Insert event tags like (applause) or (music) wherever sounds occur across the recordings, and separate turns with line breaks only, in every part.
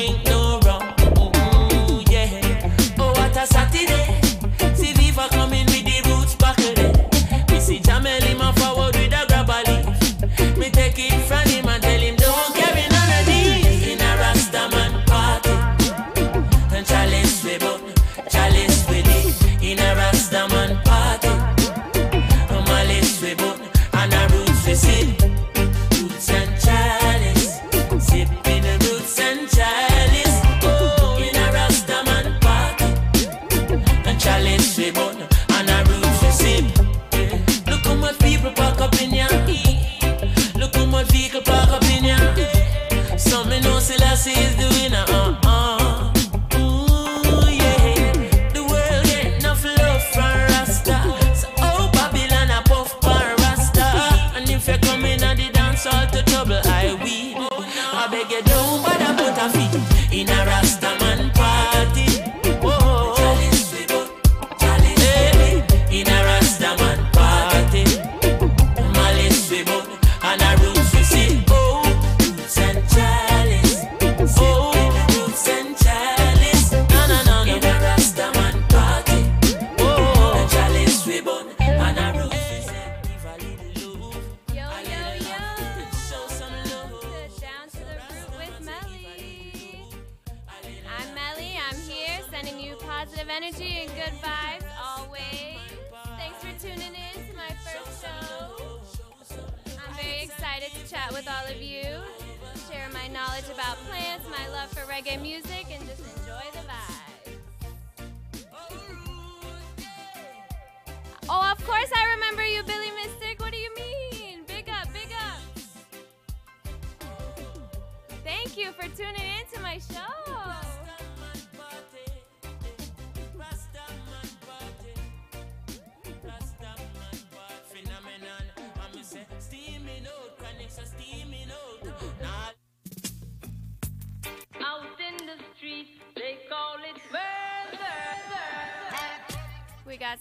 drink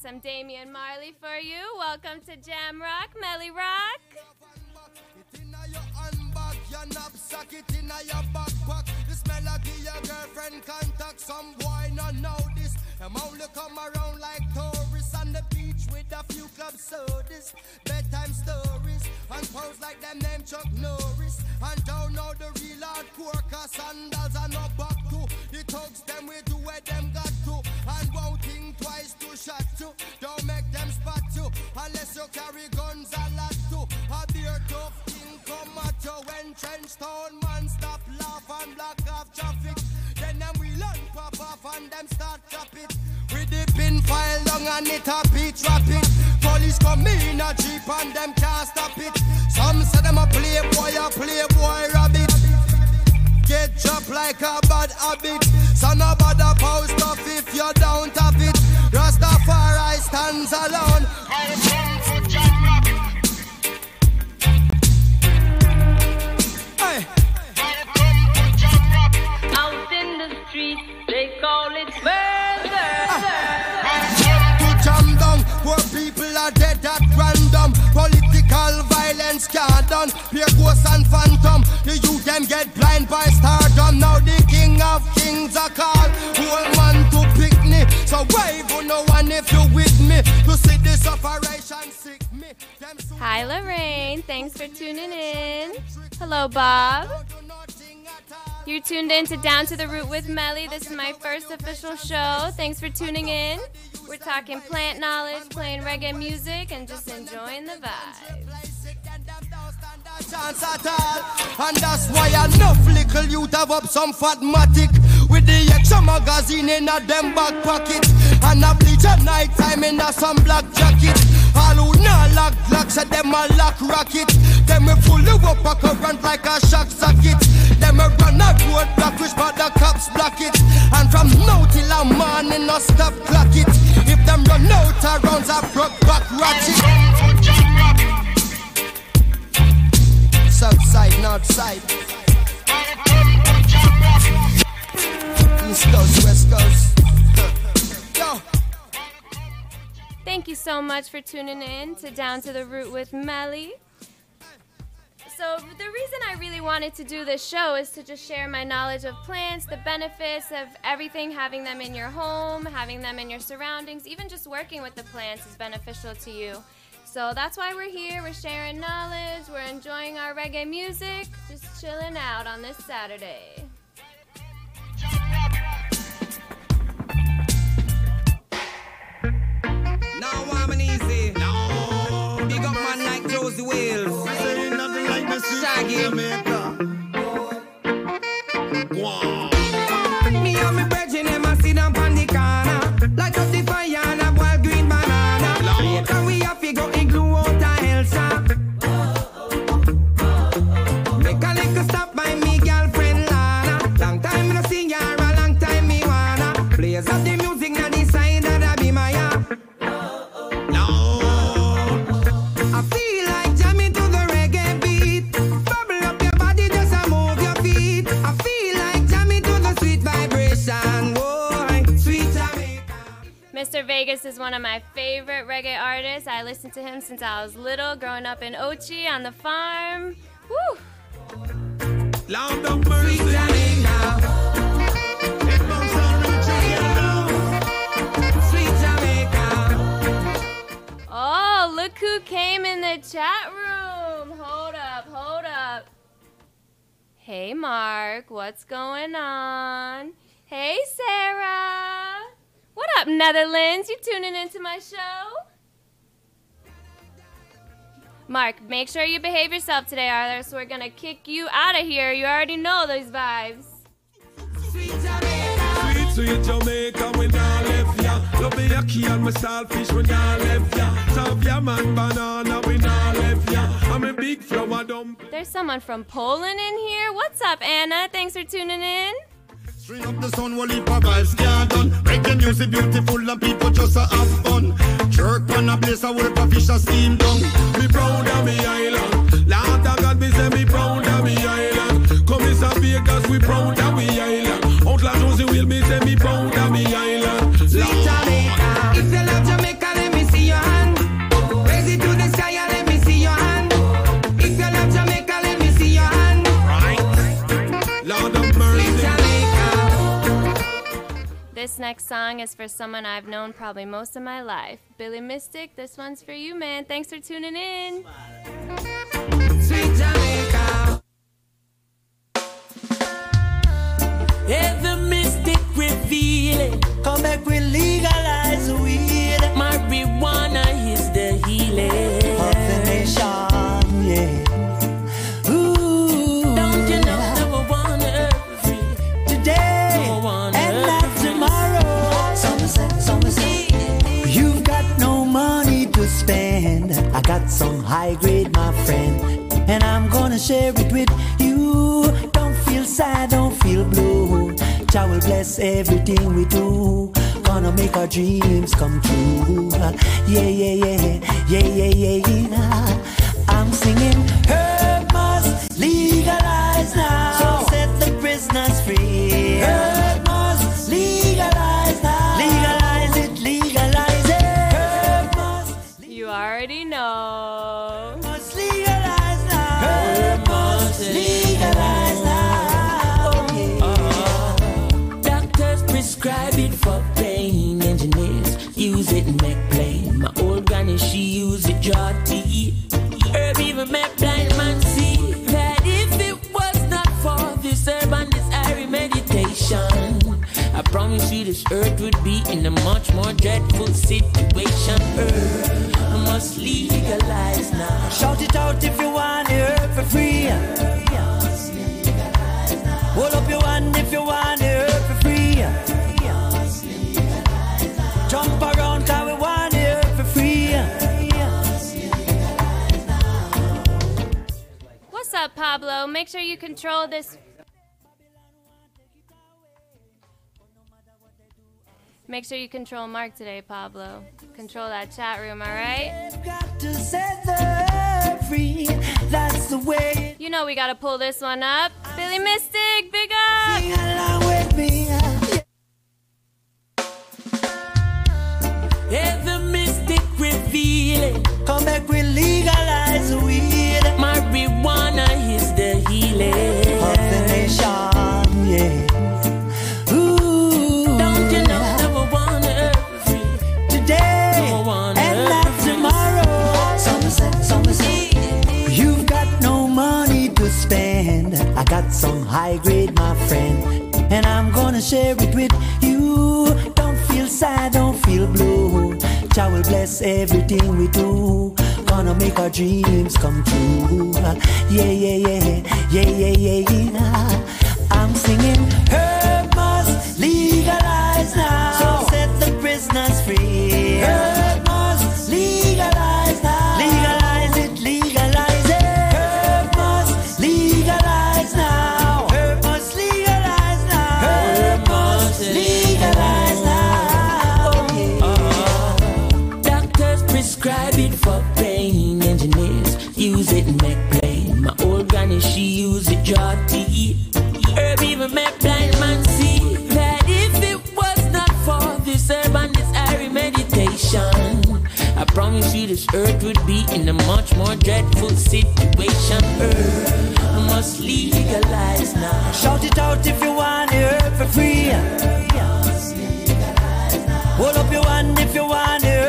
some
Damian Marley for you. Welcome to Jam Rock, Melly Rock.
It inna your backpack. This melody your girlfriend contact. Some boy only come around like tourists on the beach with a few club sodas, bedtime stories, and pose like them Chuck Norris. And don't know the real hardcore, cause sandals are back to. The thugs them way to where them got and won't think twice to shot to. Don't make them spot you, unless you carry guns a lot too. A beer tough thing come at you when trench town man stop laugh and block off traffic. Then them we learn pop off and them start chop it. With the pin file long and it a beat rapid. Police come in a jeep and them can't stop it. Some say them a playboy, a playboy rabbit. Get dropped like a bad habit. So no bother post stuff if you don't have it. Rastafari stands alone. Hey.
Out in the street, they call it murder.
to jam down. Poor people are dead at random. Political violence can't done. Pure ghosts and phantom. The of kings called. Whole man to pick me. So wave on no one if you with me. To see this operation sick me.
Hi, Lorraine. Thanks for tuning in. Hello, Bob.
do nothing at all.
You're tuned in to Down to the Root with Melly. This is my first official show. Thanks for tuning in. We're talking plant knowledge, playing reggae music, and just enjoying the vibe.
Chance at all. And that's why enough little youth have up some fatmatic with the extra magazine in a them back pocket. And a bleach at night time in a some black jacket. All who not lock locks at them a lock rocket. Them we fully up a current like a shock socket. Them a run a road block which but the cops block it. And from now till a morning no stop clock it. If them run out of rounds a broke back ratchet. South side, north side. East coast, west coast.
Thank you so much for tuning in to Down to the Root with Melly. so the reason I really wanted to do this show is to just share my knowledge of plants, the benefits of everything, having them in your home, having them in your surroundings, even just working with the plants is beneficial to you. So that's why we're here. We're sharing knowledge, we're enjoying our reggae music, just chilling out on this Saturday.
Now I'm an easy. No. Big up man like Josey Wales.
Saying nothing like the
Shaggy.
Jamaica. Wow.
Mr. Vegas is one of my favorite reggae artists. I listened to him since I was little, growing up in Ochi on the farm. Woo!
Lord of mercy.
Sweet Jamaica.
It bounce and reach again now.
Sweet Jamaica.
Oh, look who came in the chat room. Hold up, hold up. Hey, Mark, what's going on? Hey, Sarah. What up, Netherlands? You tuning into my show? Mark, make sure you behave yourself today, or else we're gonna kick you out of here. You already know those vibes.
Sweet Jamaica.
Sweet, sweet Jamaica, we not left ya. Love me ackee and my saltfish, we not left ya. Savia man banana, we not left ya. I'm a big flower dump.
There's someone from Poland in here. What's up, Anna? Thanks for tuning in.
String up the sun, while heap of vibes can't done. Reggae music beautiful and people just a have fun. Jerk on a place, I a fish a steam down. Me proud of me island. Lord of God, me say me proud of me island. Come a Vegas, we proud of me island.
Next song is for someone I've known probably most of my life. Billy Mystic, this one's for you, man. Thanks for tuning in.
Sweet Jamaica.
Hey, the mystic revealing.
Come back, we legalize weed
Marijuana is the healing.
Some high grade, my friend, and I'm gonna share it with you. Don't feel sad, don't feel blue. Jah will bless everything we do. Gonna make our dreams come true. Yeah, yeah, yeah, yeah, yeah, yeah, yeah. I'm singing, herb must legalize now. So set the prisoners free. Herb
meditation, I promise you this earth would be in a much more dreadful situation. Herb must legalize now.
Shout it out if you want the herb for free. Hold up your hand if you want the herb for free. Jump around cause we want the herb for free.
What's up, Pablo? Make sure you control this. Make sure you control Mark today, Pablo. Control that chat room,
all right?
You know we gotta pull this one up. Billy Mystic, big up!
Come back, we legalize
weed. Marijuana is the healing of
the nation, yeah. got some
high grade, my friend,
and I'm gonna share it with you. Don't feel sad, don't feel blue. Jah will bless everything we do. Gonna make our dreams come true. Yeah, yeah, yeah, yeah, yeah, yeah. yeah. I'm singing, herb must legalize now. So set the prisoners free. Herb
prescribe it for pain. Engineers use it and make plain. My old granny, she use it draw teeth. Herb even make blind man see that if it was not for this herb and this airy meditation, I promise you this earth would be in a much more dreadful situation. Herb must legalize now.
Shout it out if you want the herb for free. Hold up your hand if you want the herb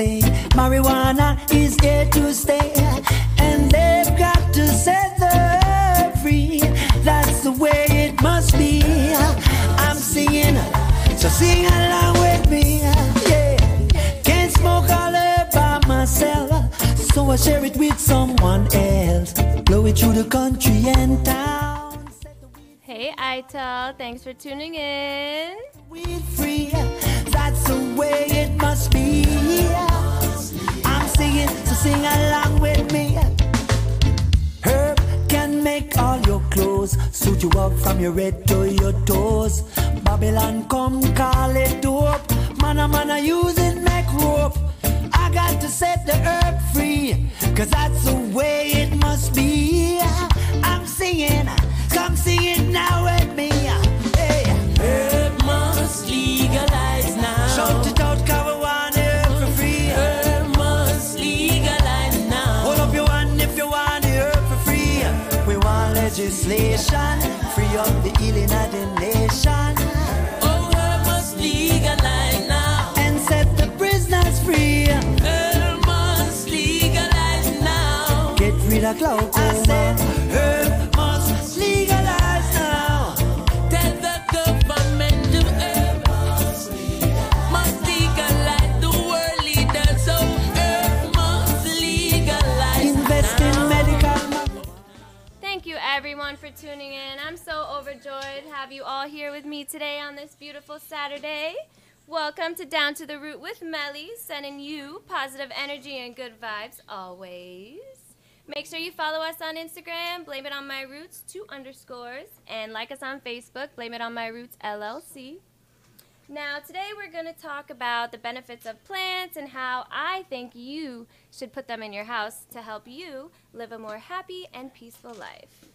say, marijuana is here to stay. And they've got to set the free. That's the way it must be. I'm singing, so sing along with me. Yeah, can't smoke all by myself. So I share it with someone else. Blow it through the country and town.
Hey, Itel, thanks for tuning in.
Weed free, that's the way it must be. So sing along with me. Herb can make all your clothes suit you up from your head to your toes. Babylon come call it dope. Man, a man, I use it make rope. I got to set the herb free, cause that's the way it must be. I'm singing, come sing it now with me. Hey.
Herb must legalize
Get rid of glaucoma. I said, herb must legalize now.
Tell the government to herb must legalize. The world leaders, so herb must legalize
Invest
now.
in medical.
Thank you, everyone, for tuning in. I'm so overjoyed to have you all here with me today on this beautiful Saturday. Welcome to Down to the Root with Melly, sending you positive energy and good vibes always. Make sure you follow us on Instagram, blame it on my roots, two underscores, and like us on Facebook, blame it on my roots LLC. Now, today we're going to talk about the benefits of plants and how I think you should put them in your house to help you live a more happy and peaceful life.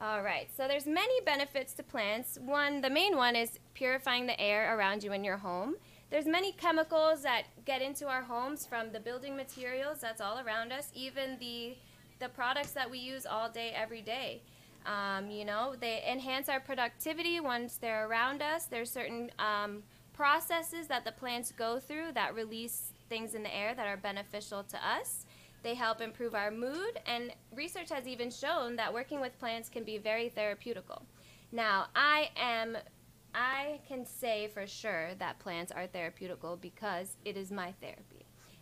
All right, so there's many benefits to plants. One, the main one is purifying the air around you in your home. There's many chemicals that get into our homes from the building materials that's all around us, even the the products that we use all day every day. Um, you know, they enhance our productivity once they're around us. There's certain um, processes that the plants go through that release things in the air that are beneficial to us. They help improve our mood, and research has even shown that working with plants can be very therapeutical. Now, I am, I can say for sure that plants are therapeutical because it is my therapy.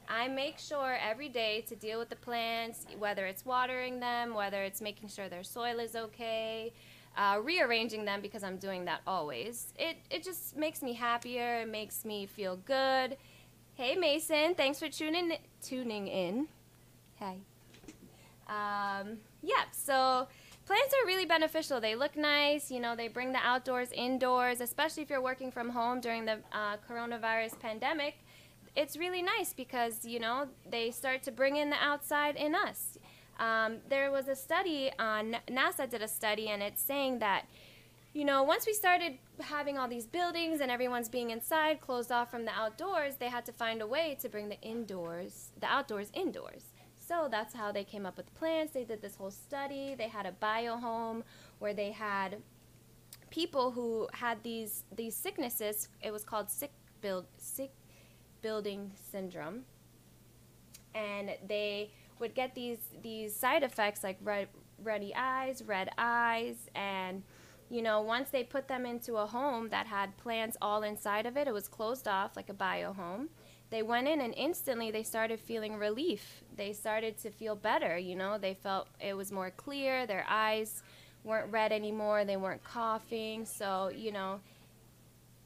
I make sure every day to deal with the plants, whether it's watering them, whether it's making sure their soil is okay, uh, rearranging them because I'm doing that always. It, it just makes me happier, it makes me feel good. Hey Mason, thanks for tuning tuning in. Hi. Um, yeah, so plants are really beneficial. They look nice, you know, they bring the outdoors indoors, especially if you're working from home during the uh, coronavirus pandemic. It's really nice because, you know, they start to bring in the outside in us. Um, there was a study on, NASA did a study, and it's saying that, you know, once we started having all these buildings and everyone's being inside, closed off from the outdoors, they had to find a way to bring the indoors, the outdoors indoors. So that's how they came up with plants. They did this whole study. They had a bio home where they had people who had these these sicknesses. It was called sick build sick building syndrome, and they would get these these side effects like red ruddy eyes, red eyes, and you know once they put them into a home that had plants all inside of it, it was closed off like a bio home they went in and instantly they started feeling relief. They started to feel better, you know, they felt it was more clear, their eyes weren't red anymore, they weren't coughing. So, you know,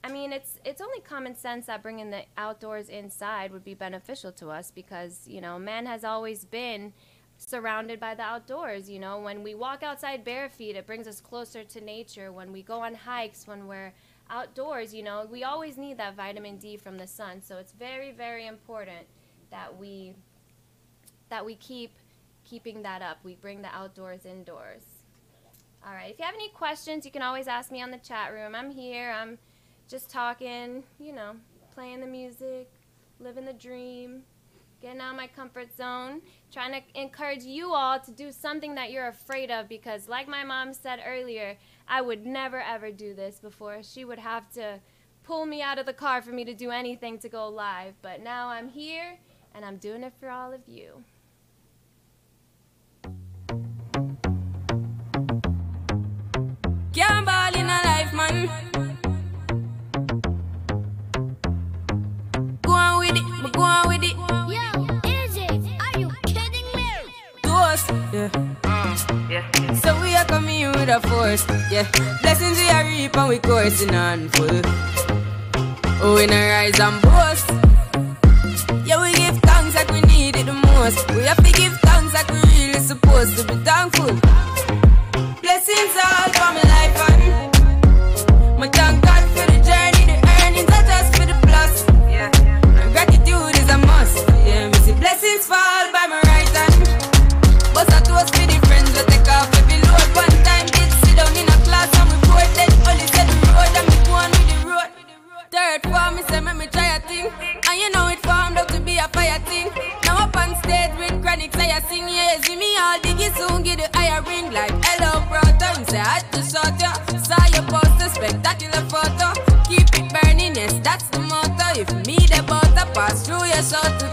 I mean, it's it's only common sense that bringing the outdoors inside would be beneficial to us because, you know, man has always been surrounded by the outdoors, you know. When we walk outside bare feet, it brings us closer to nature. When we go on hikes, when we're outdoors, you know, we always need that vitamin D from the sun. So it's very, very important that we that we keep keeping that up. We bring the outdoors indoors. All right. If you have any questions, you can always ask me on the chat room. I'm here. I'm just talking, you know, playing the music, living the dream getting out of my comfort zone, trying to encourage you all to do something that you're afraid of because, like my mom said earlier, I would never ever do this before. She would have to pull me out of the car for me to do anything to go live. But now I'm here and I'm doing it for all of you.
Can't ball in a life, man. It, but go on with it.
Yo, Izzy, are you kidding me?
To us, yeah. Mm, yeah. So we are coming in with a force, yeah. Blessings we are reap and we coursing on full. Oh, we not rise and boast. Yeah, we give thanks like we need it the most. We have to give thanks like we really supposed to be thankful. Sing, yeah, eh, see me all diggy soon, get the higher ring like hello, brother. Me say, I to shot ya. Saw your poster, spectacular photo. Keep it burning, yes, that's the motto. If me the butter pass through your shot, to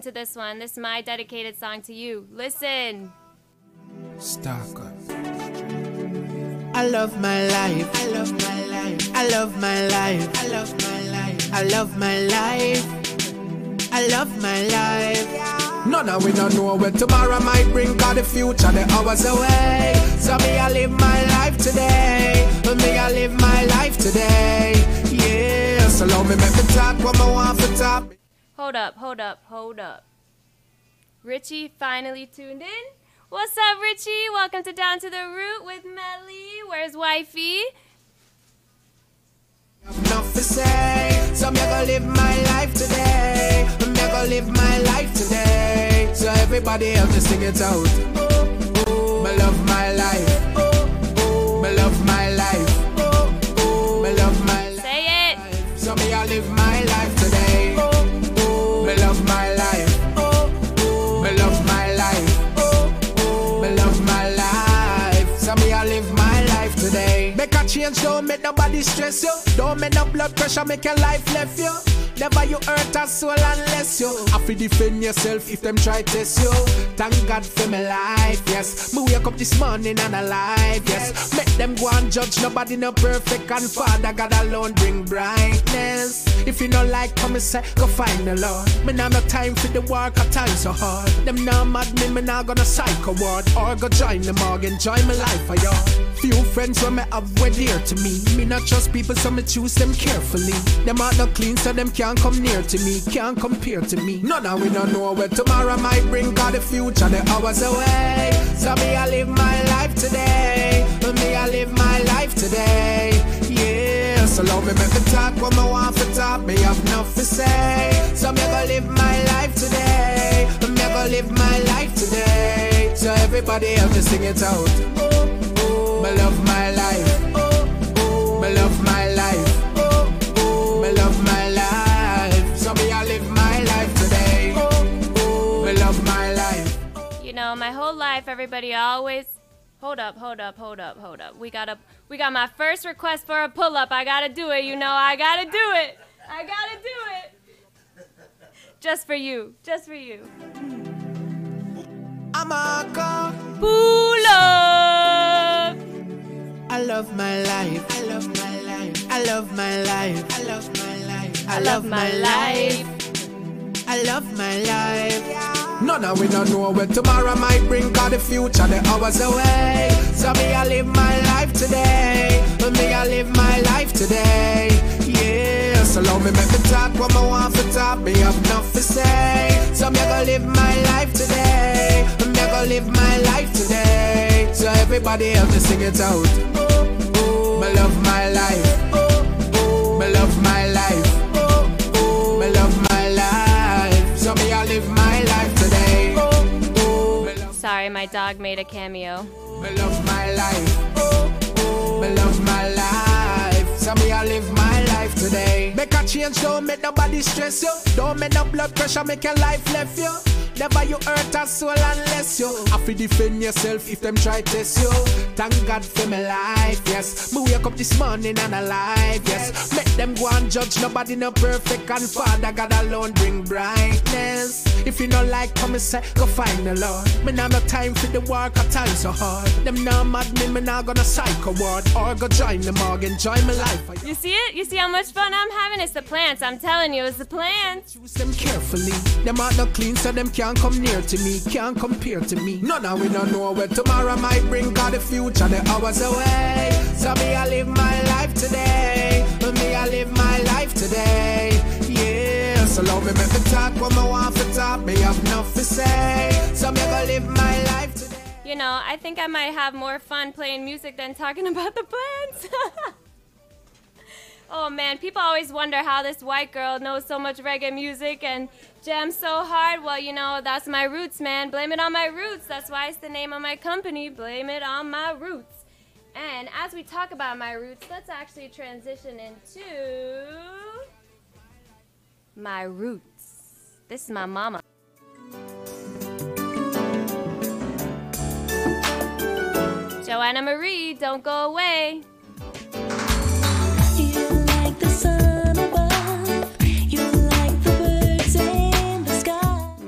listen to this one. This is my dedicated song to you. Listen.
Stalker. I love my life. I love my life. I love my life. I love my life. I love my life. I love my life. None of we don't know where tomorrow might bring Cause the future the hours away So me I live my life today Me I live my life today Yeah So long me make me talk what I want for talk
Hold up, hold up, hold up. Richie finally tuned in. What's up, Richie? Welcome to Down to the Root with Melly. Where's Wifey?
enough to say. So me gonna live my life today. Me gonna live my life today. So everybody else just sing it out. Me love my life. Me love my life. Me love my life.
Say it.
So me I live my life change, don't make nobody stress you. Don't make no blood pressure, make your life left you. Never you hurt a soul unless you have to defend yourself if them try test you. Thank God for my life, yes. Me wake up this morning and alive, yes. Make them go and judge nobody no perfect and Father God alone bring brightness. If you not like come and say, go find the Lord. Me now no time for the work, I time so hard. Them now mad me, me now gonna psycho ward or go join the morgue, enjoy my life for y'all. Few friends when me have were dear to me. Me not trust people, so me choose them carefully. Them are not clean, so them can't come near to me, can't compare to me. None of we don't know where tomorrow might bring, cause the future the hours away. So me I live my life today. Me I live my life today. Yeah, so love me make me talk what I want for talk. Me have nothing to say. So me gonna live my life today. Me gonna live my life today. So everybody else just sing it out. Oh, oh. Me love life,
everybody always. Hold up, hold up, hold up, hold up. We got a, we got my first request for a pull up. I gotta do it. You know, I gotta do it. I gotta do it. Just for you. Just for you.
I'm a go.
Pull up.
I love my life. I love my life. I love my life. I love my life. I love my life. I love my life. None of we don't know where tomorrow might bring, cause the future the hours away. So me I live my life today. Me, I live my life today. Yeah, so long me make me talk what I want for talk. Me have enough to say. So me gonna live my life today. Me gonna live my life today. So everybody help me sing it out. Me love my life. Me love my life.
Sorry, my dog made a cameo.
Me love my life. Love my life. Live my life today. Make a change, don't make nobody stress you. Don't make no blood pressure, make your life left you. Never you hurt a soul unless you have to defend yourself if them try test you. Thank God for my life, yes. Me wake up this morning and alive, yes. Make them go and judge nobody no perfect and Father God alone bring brightness. If you not like come and say, go find the Lord. Me now no time for the work, I time so hard. Them now mad me, me now gonna psycho ward or go join the morgue, enjoy my life.
You see it? You see how much fun I'm having? It's the plants. I'm telling you, it's the plants.
Choose them carefully. Them are not clean, so them can't come near to me, can't compare to me. None of we don't know where tomorrow might bring, cause the future the hours away. So me, I live my life today. Me, I live my life today. Yeah, so love me, make me talk when I want to talk. Me have enough to say. So me, gonna live my life today.
You know, I think I might have more fun playing music than talking (laughs) about the plants. (laughs) oh man, people always wonder how this white girl knows so much reggae music and jams so hard. Well, you know, that's my roots, man. Blame it on my roots. That's why it's the name of my company. Blame it on my roots. And as we talk about my roots, let's actually transition into my roots. This is my mama. Joanna Marie, don't go away.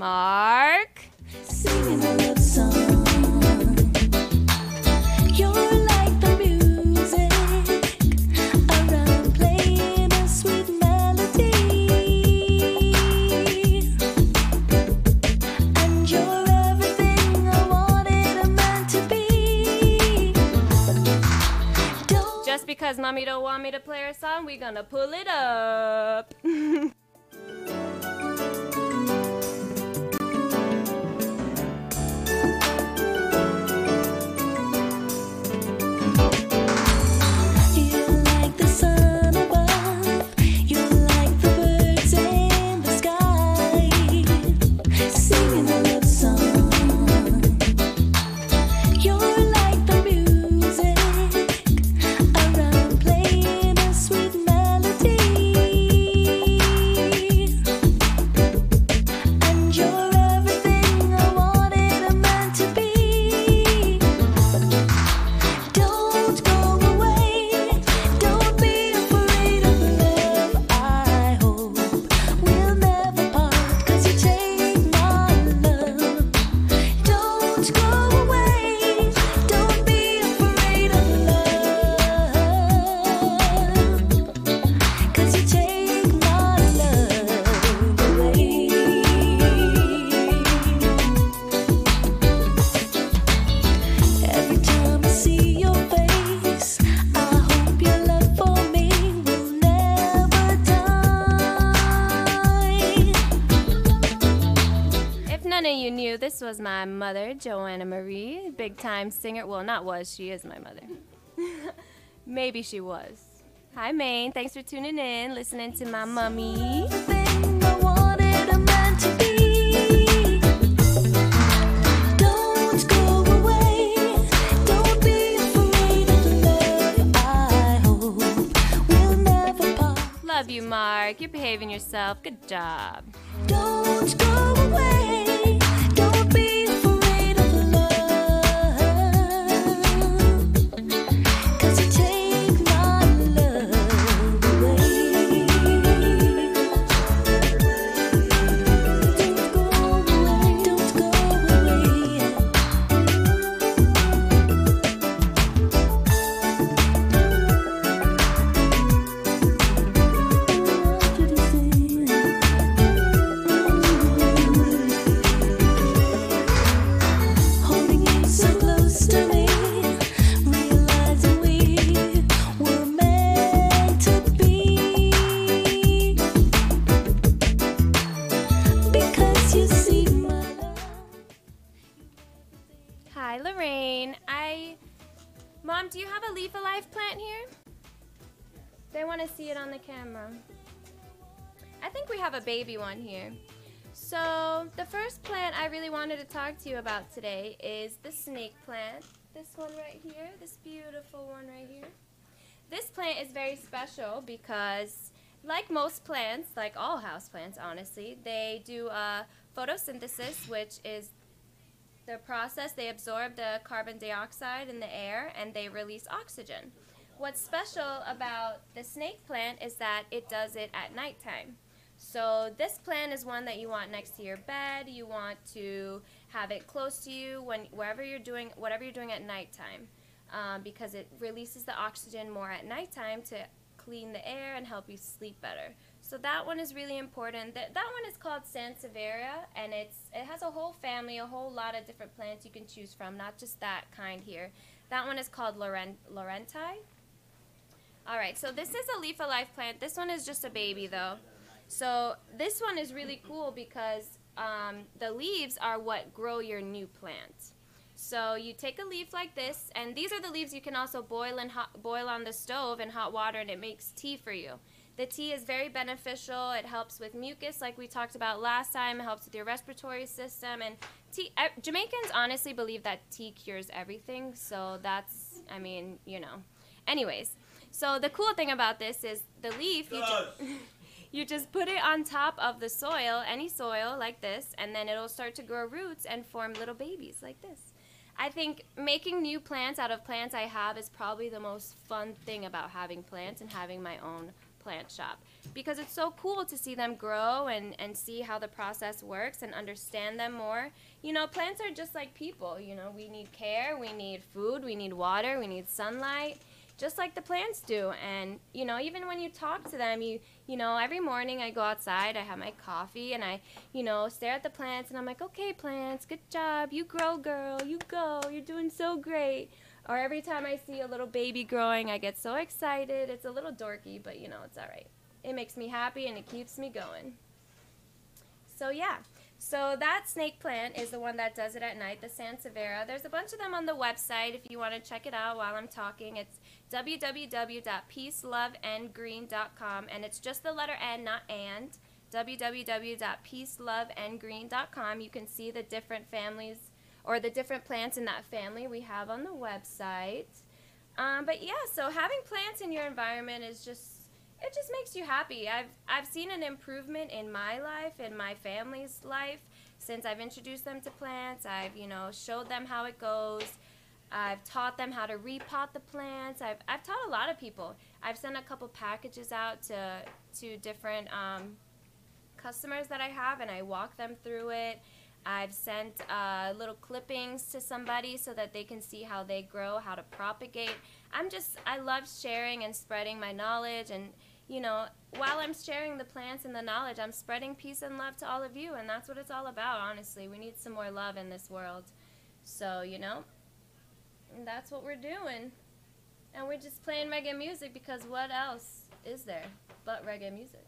Mark.
Singing a love song.
Because mommy don't want me to play her song, we gonna pull it up. (laughs) big time singer. Well, not was, she is my mother. (laughs) Maybe she was. Hi, Maine. Thanks for tuning in, listening to my mummy.
Love
you, Mark. You're behaving yourself. Good job. On the camera. I think we have a baby one here. So, the first plant I really wanted to talk to you about today is the snake plant. This one right here, this beautiful one right here. This plant is very special because, like most plants, like all house plants, honestly, they do photosynthesis, which is the process. They absorb the carbon dioxide in the air and they release oxygen. What's special about the snake plant is that it does it at nighttime. So this plant is one that you want next to your bed. You want to have it close to you when wherever you're doing whatever you're doing at nighttime, um, because it releases the oxygen more at nighttime to clean the air and help you sleep better. So that one is really important. That that one is called Sansevieria, and it's it has a whole family, a whole lot of different plants you can choose from, not just that kind here. That one is called Laurent Laurentii. All right, so this is a Leaf of Life plant. This one is just a baby though. So this one is really cool because um, the leaves are what grow your new plant. So you take a leaf like this, and these are the leaves you can also boil hot, boil on the stove in hot water, and it makes tea for you. The tea is very beneficial. It helps with mucus, like we talked about last time. It helps with your respiratory system, and tea. Uh, Jamaicans honestly believe that tea cures everything. So that's, I mean, you know. Anyways, so the cool thing about this is the leaf. You ju- (laughs) you just put it on top of the soil, any soil like this, and then it'll start to grow roots and form little babies like this. I think making new plants out of plants I have is probably the most fun thing about having plants and having my own plant shop because it's so cool to see them grow and, and see how the process works and understand them more. You know, plants are just like people, you know, we need care, we need food, we need water, we need sunlight just like the plants do. And you know even when you talk to them you you know every morning i go outside i have my coffee and i you know stare at the plants and i'm like okay plants good job. You grow girl. You go. You're doing so great. Or every time i see a little baby growing i get so excited. It's a little dorky but you know it's all right. It makes me happy and it keeps me going. So yeah. So that snake plant is the one that does it at night, the Sansevieria. There's a bunch of them on the website if you want to check it out while I'm talking. It's www.peaceloveandgreen.com, and it's just the letter N, not and. www.peaceloveandgreen.com. You can see the different families or the different plants in that family we have on the website. Um, but yeah, so having plants in your environment is just it just makes you happy. I've I've seen an improvement in my life in my family's life since I've introduced them to plants. I've you know showed them how it goes. I've taught them how to repot the plants. I've I've taught a lot of people. I've sent a couple packages out to to different um, customers that I have, and I walk them through it. I've sent uh, little clippings to somebody so that they can see how they grow, how to propagate. I'm just I love sharing and spreading my knowledge and you know, while I'm sharing the plants and the knowledge, I'm spreading peace and love to all of you, and that's what it's all about, honestly. We need some more love in this world. So, you know, that's what we're doing. And we're just playing reggae music because what else is there but reggae music?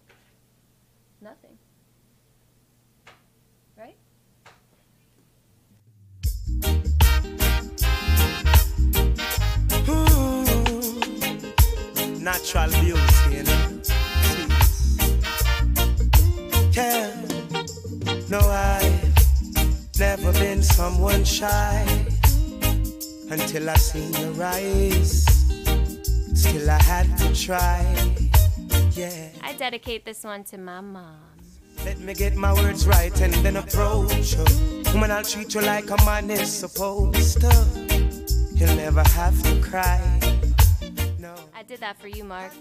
Nothing. Right? Hmm.
Natural beauty, you know. Yeah, no, I've never been someone shy until I seen your eyes. Still, I had to try. Yeah.
I dedicate this one to my mom.
Let me get my words right and then approach her. Woman, I'll treat you like a man is supposed to. You'll never have to cry. No.
I did that for you, Mark.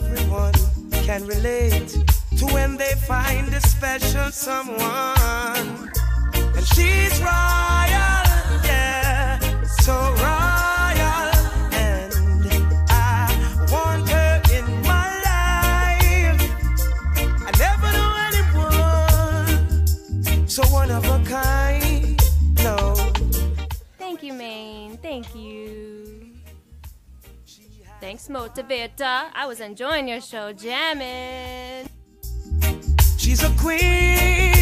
Everyone can relate to when they find a special someone. And she's royal, yeah,
Thank you, Maine. Thank you. Thanks, Motivator. I was enjoying your show, jamming.
She's a queen.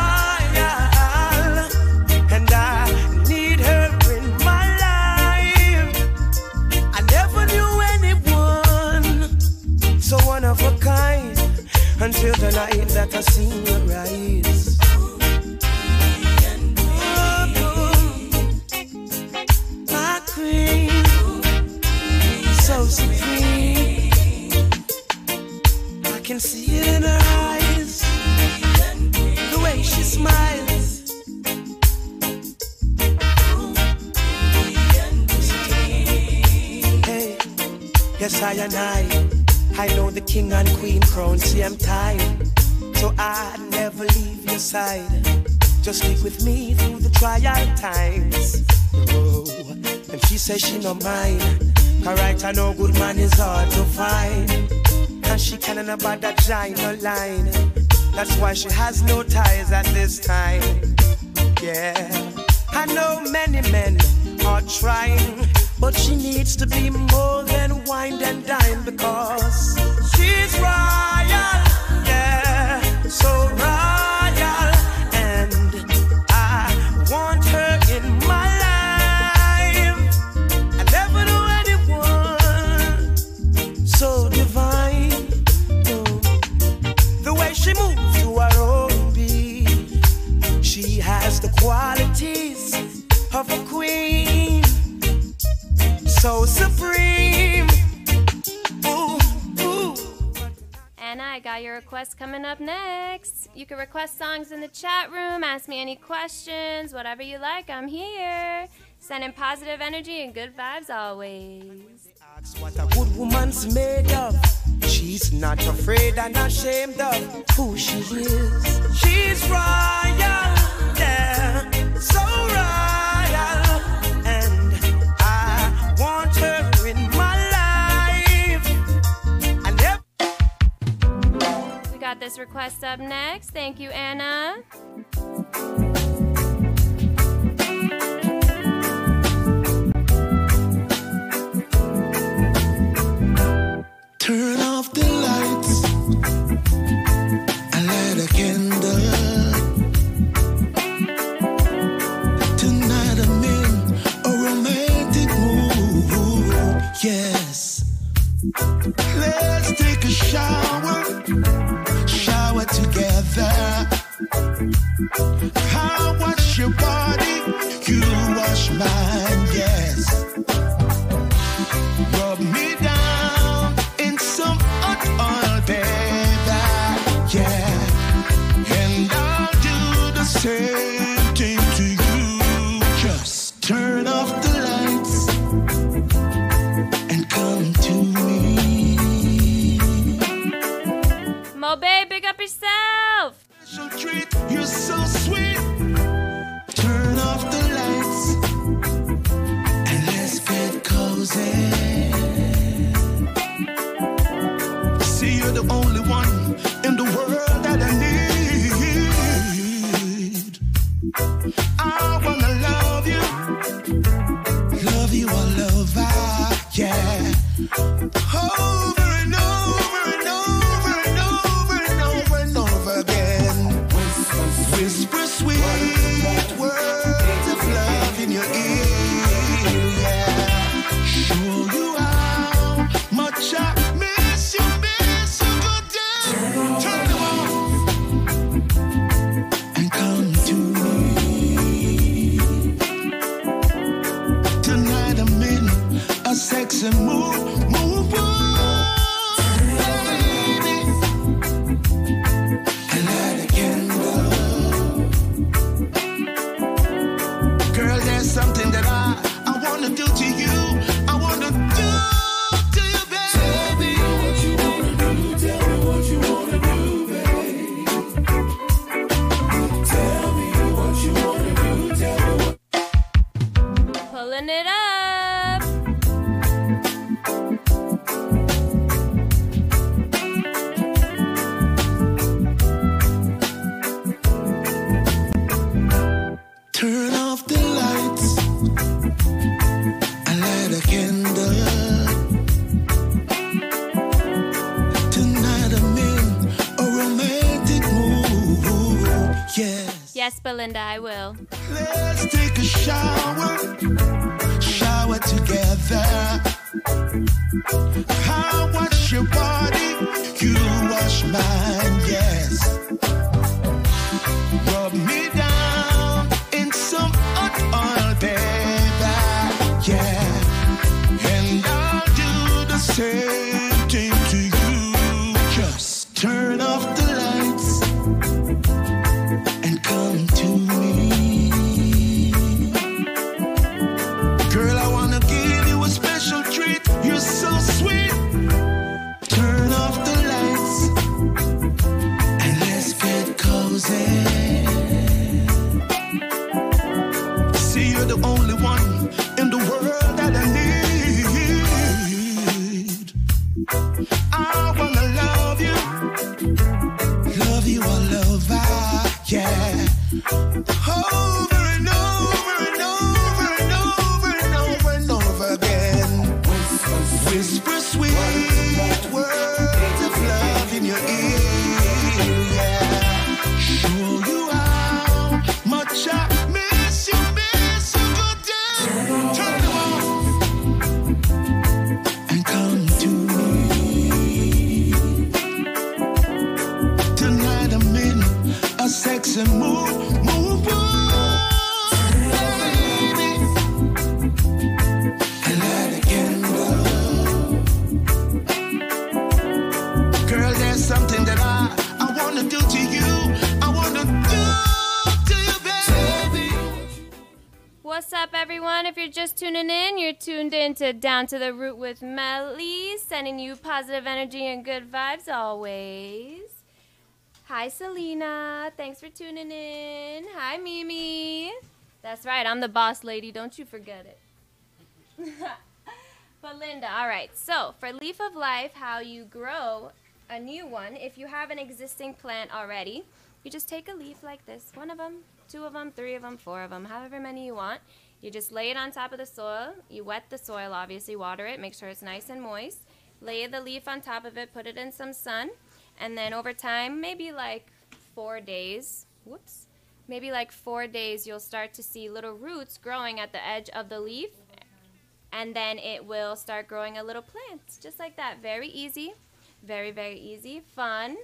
Until the night that I seen her rise. My queen, so supreme. I can see it in her eyes, the way she smiles. Hey, yes, I and I. I know the king and queen crown, same time. So I never leave your side. Just stick with me through the trial times. Oh, and she says she no mind. Cause right I know good man is hard to find. And she can't about that giant line. That's why she has no ties at this time. Yeah. I know many men are trying, but she needs to be more than wine and dine because she's royal, yeah, so royal, and I want her in my life. I never knew anyone so divine. The way she moves to her own beat. She has the qualities of a queen, so supreme.
Got your request coming up next. You can request songs in the chat room, ask me any questions, whatever you like, I'm here. Sending positive energy and good vibes always.
What a good woman's made of. She's not afraid and ashamed of who she is. She's royal, yeah, so royal,
got this request up next. Thank you, Anna.
Turn off the lights and light a candle. Tonight I'm in a romantic mood. Yes. Let's take a shower, I wash your body, Yes,
Belinda, I will. Down to the Root with Melly, sending you positive energy and good vibes always. Hi, Selena. Thanks for tuning in. Hi, Mimi. That's right, I'm the boss lady. Don't you forget it. (laughs) Belinda, all right. So, for Leaf of Life, how you grow a new one, if you have an existing plant already, you just take a leaf like this one of them, two of them, three of them, four of them, however many you want. You just lay it on top of the soil. You wet the soil, obviously, water it, make sure it's nice and moist. Lay the leaf on top of it, put it in some sun, and then over time, maybe like four days, whoops, maybe like four days, you'll start to see little roots growing at the edge of the leaf, and then it will start growing a little plant, just like that. Very easy, very, very easy, fun.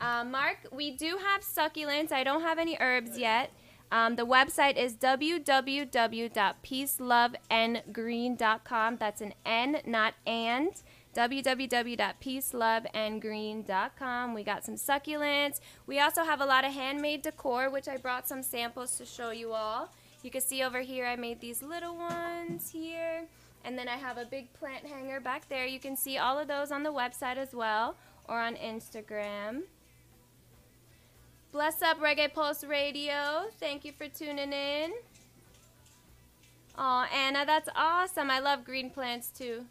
Uh, Mark, we do have succulents. I don't have any herbs yet. Um, the website is www.peaceloveandgreen.com. That's an N, not and. www.peaceloveandgreen.com. We got some succulents. We also have a lot of handmade decor, which I brought some samples to show you all. You can see over here I made these little ones here. And then I have a big plant hanger back there. You can see all of those on the website as well or on Instagram. Bless up Reggae Pulse Radio. Thank you for tuning in. Oh, Anna, that's awesome. I love green plants too.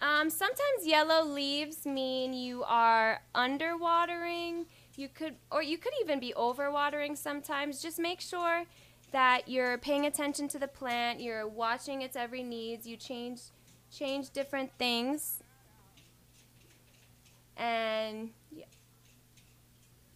Um, sometimes yellow leaves mean you are underwatering. You could, or you could even be overwatering sometimes. Just make sure that you're paying attention to the plant. You're watching its every needs. You change, change different things, and yeah.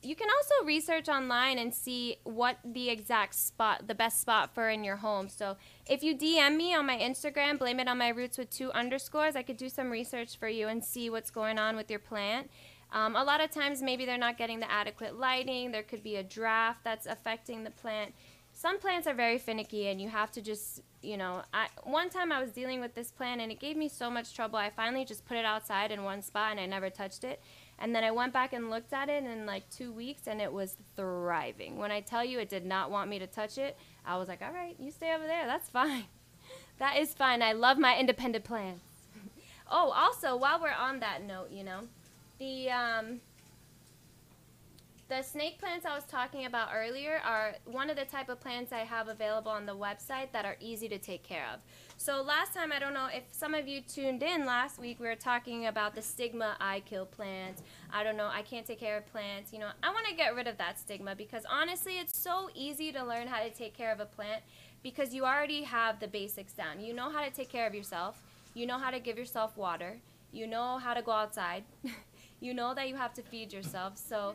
You can also research online and see what the exact spot, the best spot for in your home. So if you DM me on my Instagram, blame it on my roots with two underscores, I could do some research for you and see what's going on with your plant. Um, a lot of times, maybe they're not getting the adequate lighting. There could be a draft that's affecting the plant. Some plants are very finicky, and you have to just, you know, I, one time I was dealing with this plant, and it gave me so much trouble. I finally just put it outside in one spot, and I never touched it. And then I went back and looked at it in like two weeks, and it was thriving. When I tell you it did not want me to touch it, I was like, all right, you stay over there. That's fine. (laughs) That is fine. I love my independent plants. (laughs) oh, also, while we're on that note, you know, the um, the snake plants I was talking about earlier are one of the type of plants I have available on the website that are easy to take care of. So last time, I don't know if some of you tuned in last week, we were talking about the stigma I kill plants. I don't know, I can't take care of plants. You know, I want to get rid of that stigma because honestly, it's so easy to learn how to take care of a plant because you already have the basics down. You know how to take care of yourself. You know how to give yourself water. You know how to go outside. (laughs) you know that you have to feed yourself. So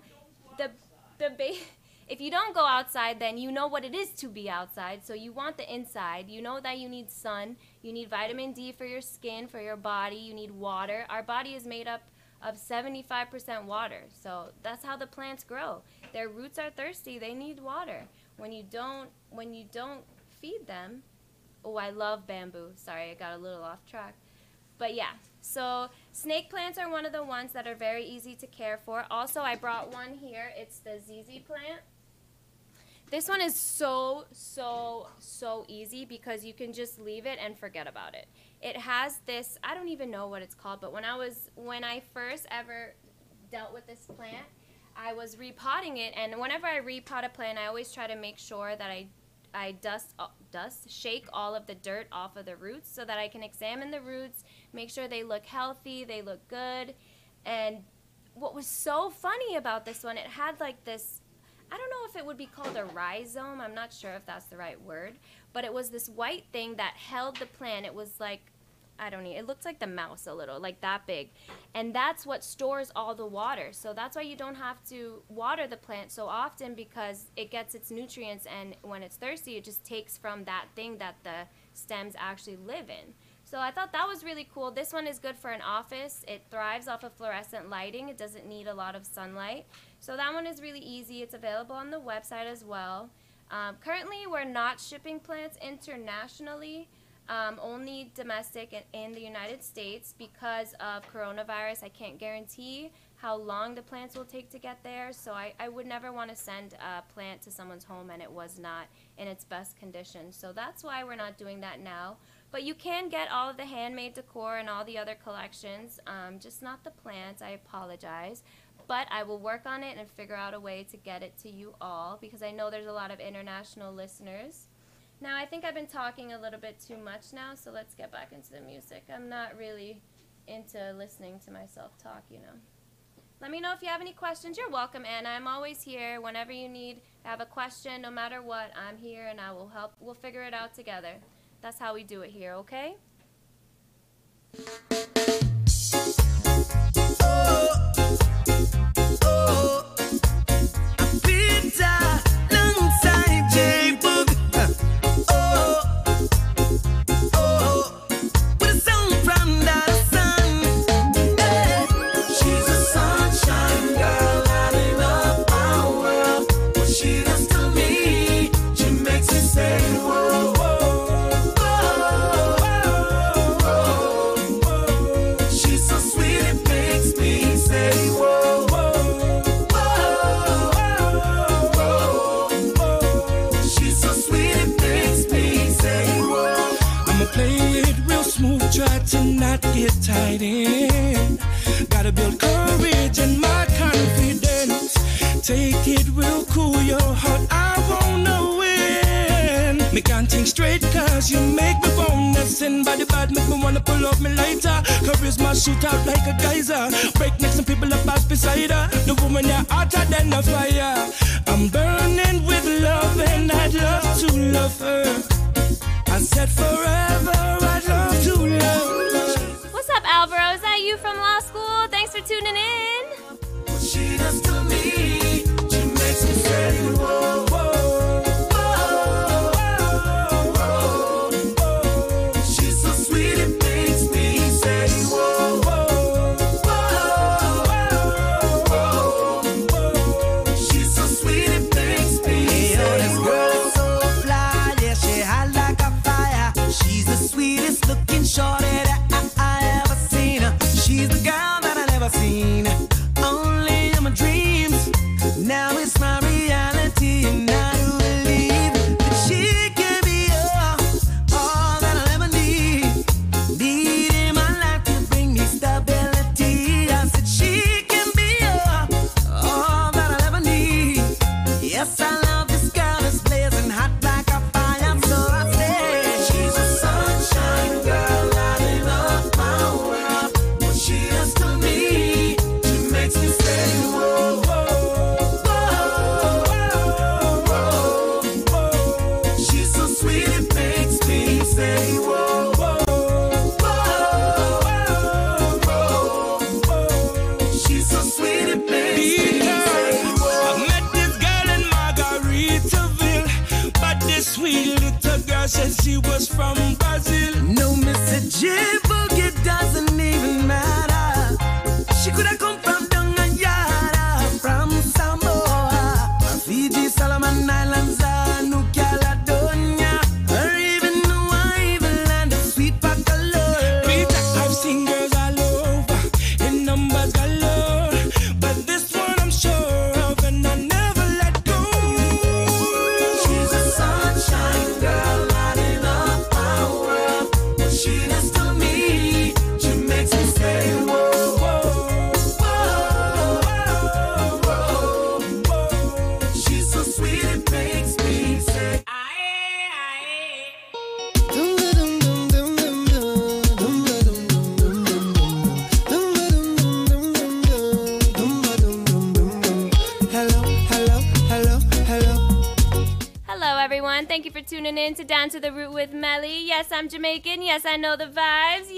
the the ba- (laughs) if you don't go outside, then you know what it is to be outside. So you want the inside. You know that you need sun. You need vitamin D for your skin, for your body. You need water. Our body is made up of 75% water. So that's how the plants grow. Their roots are thirsty. They need water. When you don't when you don't feed them, oh, I love bamboo. Sorry, I got a little off track. But yeah, so snake plants are one of the ones that are very easy to care for. Also, I brought one here. It's the ZZ plant. This one is so, so, so easy because you can just leave it and forget about it. It has this, I don't even know what it's called, but when I was, when I first ever dealt with this plant, I was repotting it, and whenever I repot a plant, I always try to make sure that I, I dust, uh, dust, shake all of the dirt off of the roots so that I can examine the roots, make sure they look healthy, they look good, and what was so funny about this one, it had like this I don't know if it would be called a rhizome. I'm not sure if that's the right word, but it was this white thing that held the plant. It was like I don't know. It looks like the mouse a little, like that big. And that's what stores all the water. So that's why you don't have to water the plant so often because it gets its nutrients and when it's thirsty, it just takes from that thing that the stems actually live in. So I thought that was really cool. This one is good for an office. It thrives off of fluorescent lighting. It doesn't need a lot of sunlight. So that one is really easy. It's available on the website as well. Um, currently, we're not shipping plants internationally, um, only domestic and in the United States because of coronavirus. I can't guarantee how long the plants will take to get there, so I, I would never want to send a plant to someone's home and it was not in its best condition. So that's why we're not doing that now. But you can get all of the handmade decor and all the other collections, um, just not the plants. I apologize. But I will work on it and figure out a way to get it to you all because I know there's a lot of international listeners. Now, I think I've been talking a little bit too much now, so let's get back into the music. I'm not really into listening to myself talk, you know. Let me know if you have any questions. You're welcome, Anna. I'm always here whenever you need have a question, no matter what. I'm here and I will help. We'll figure it out together. That's how we do it here, okay?
Take it real cool, your heart, I wanna win. Me can't think straight, cause you make me wanna sin. Body bad, make me wanna pull up me lighter. Charisma shoot out like a geyser. Break neck, some people are pass beside her. The woman, you're hotter than a fire. I'm burning with love, and I'd love to love her. I said forever, I'd love to love.
What's up, Alvaro? Is that you from law school? Thanks for tuning in.
What she does to me, whoa, tuning in to Down to the Root with Melly. Yes, I'm Jamaican. Yes, I know the vibes.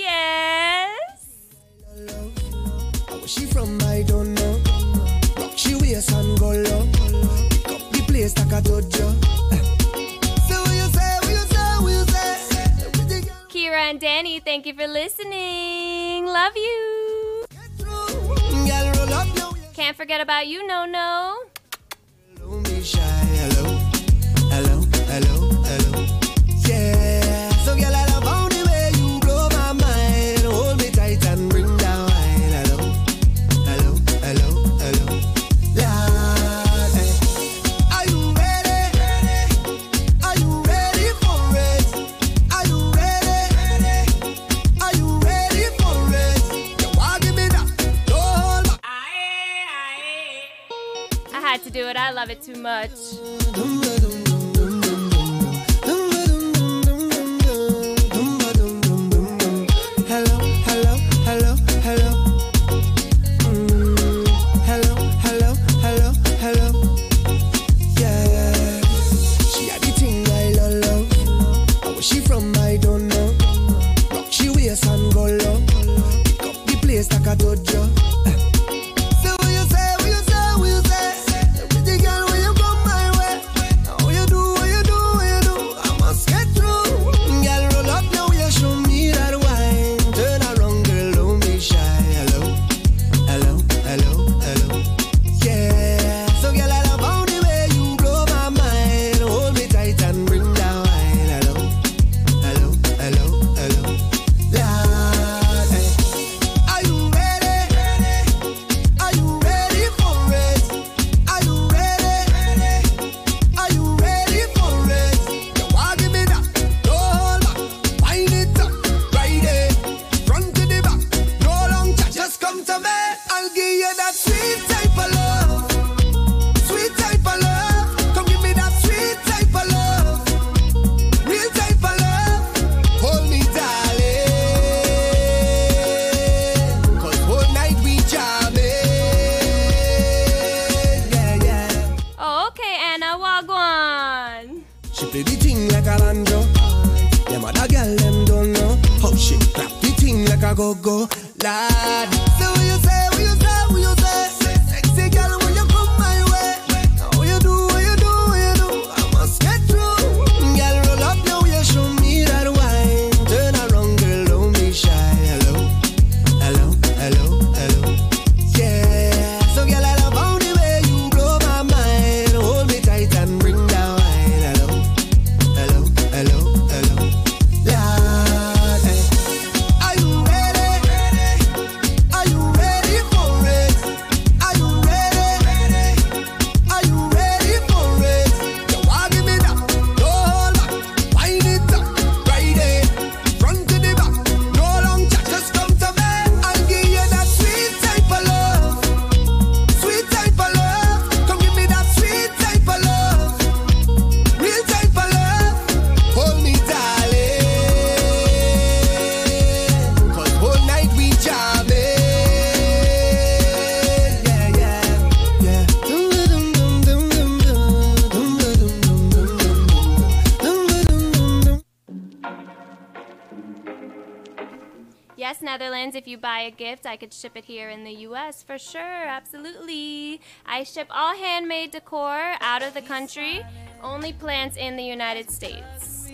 gift. I could ship it here in the US for sure, absolutely. I ship all handmade decor out of the country, only plants in the United States.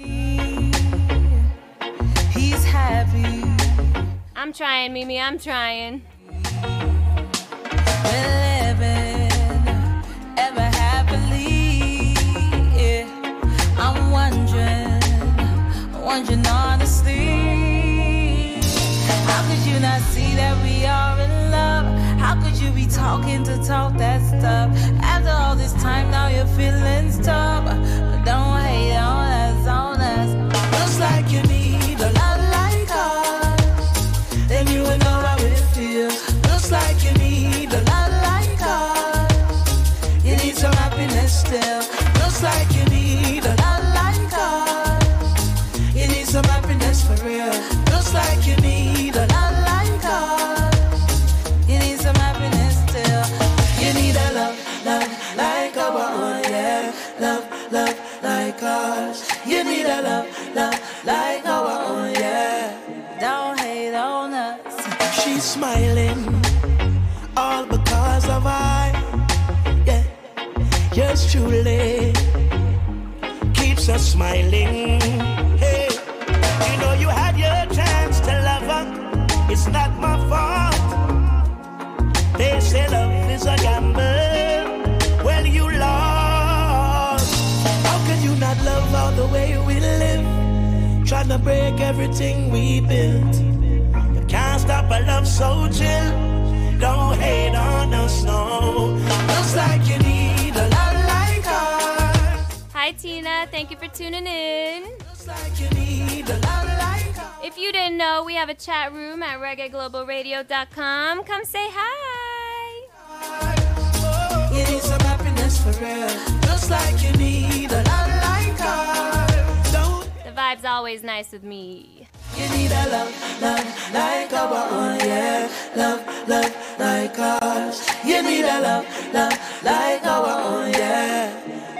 I'm trying, Mimi, I'm trying.
Not love all
the way we live? Trying to break everything we built. You can't stop a love so chill. Don't hate on us, no. Looks like you need a lot like us.
Hi, Tina. Thank you for tuning in.
Like you need a lot like.
If you didn't know, we have a chat room at reggaeglobalradio.com. Come say hi. Vibe's always nice with me.
you need a love, love like our own, yeah. Love, love like us. You need a love, love like our own, yeah.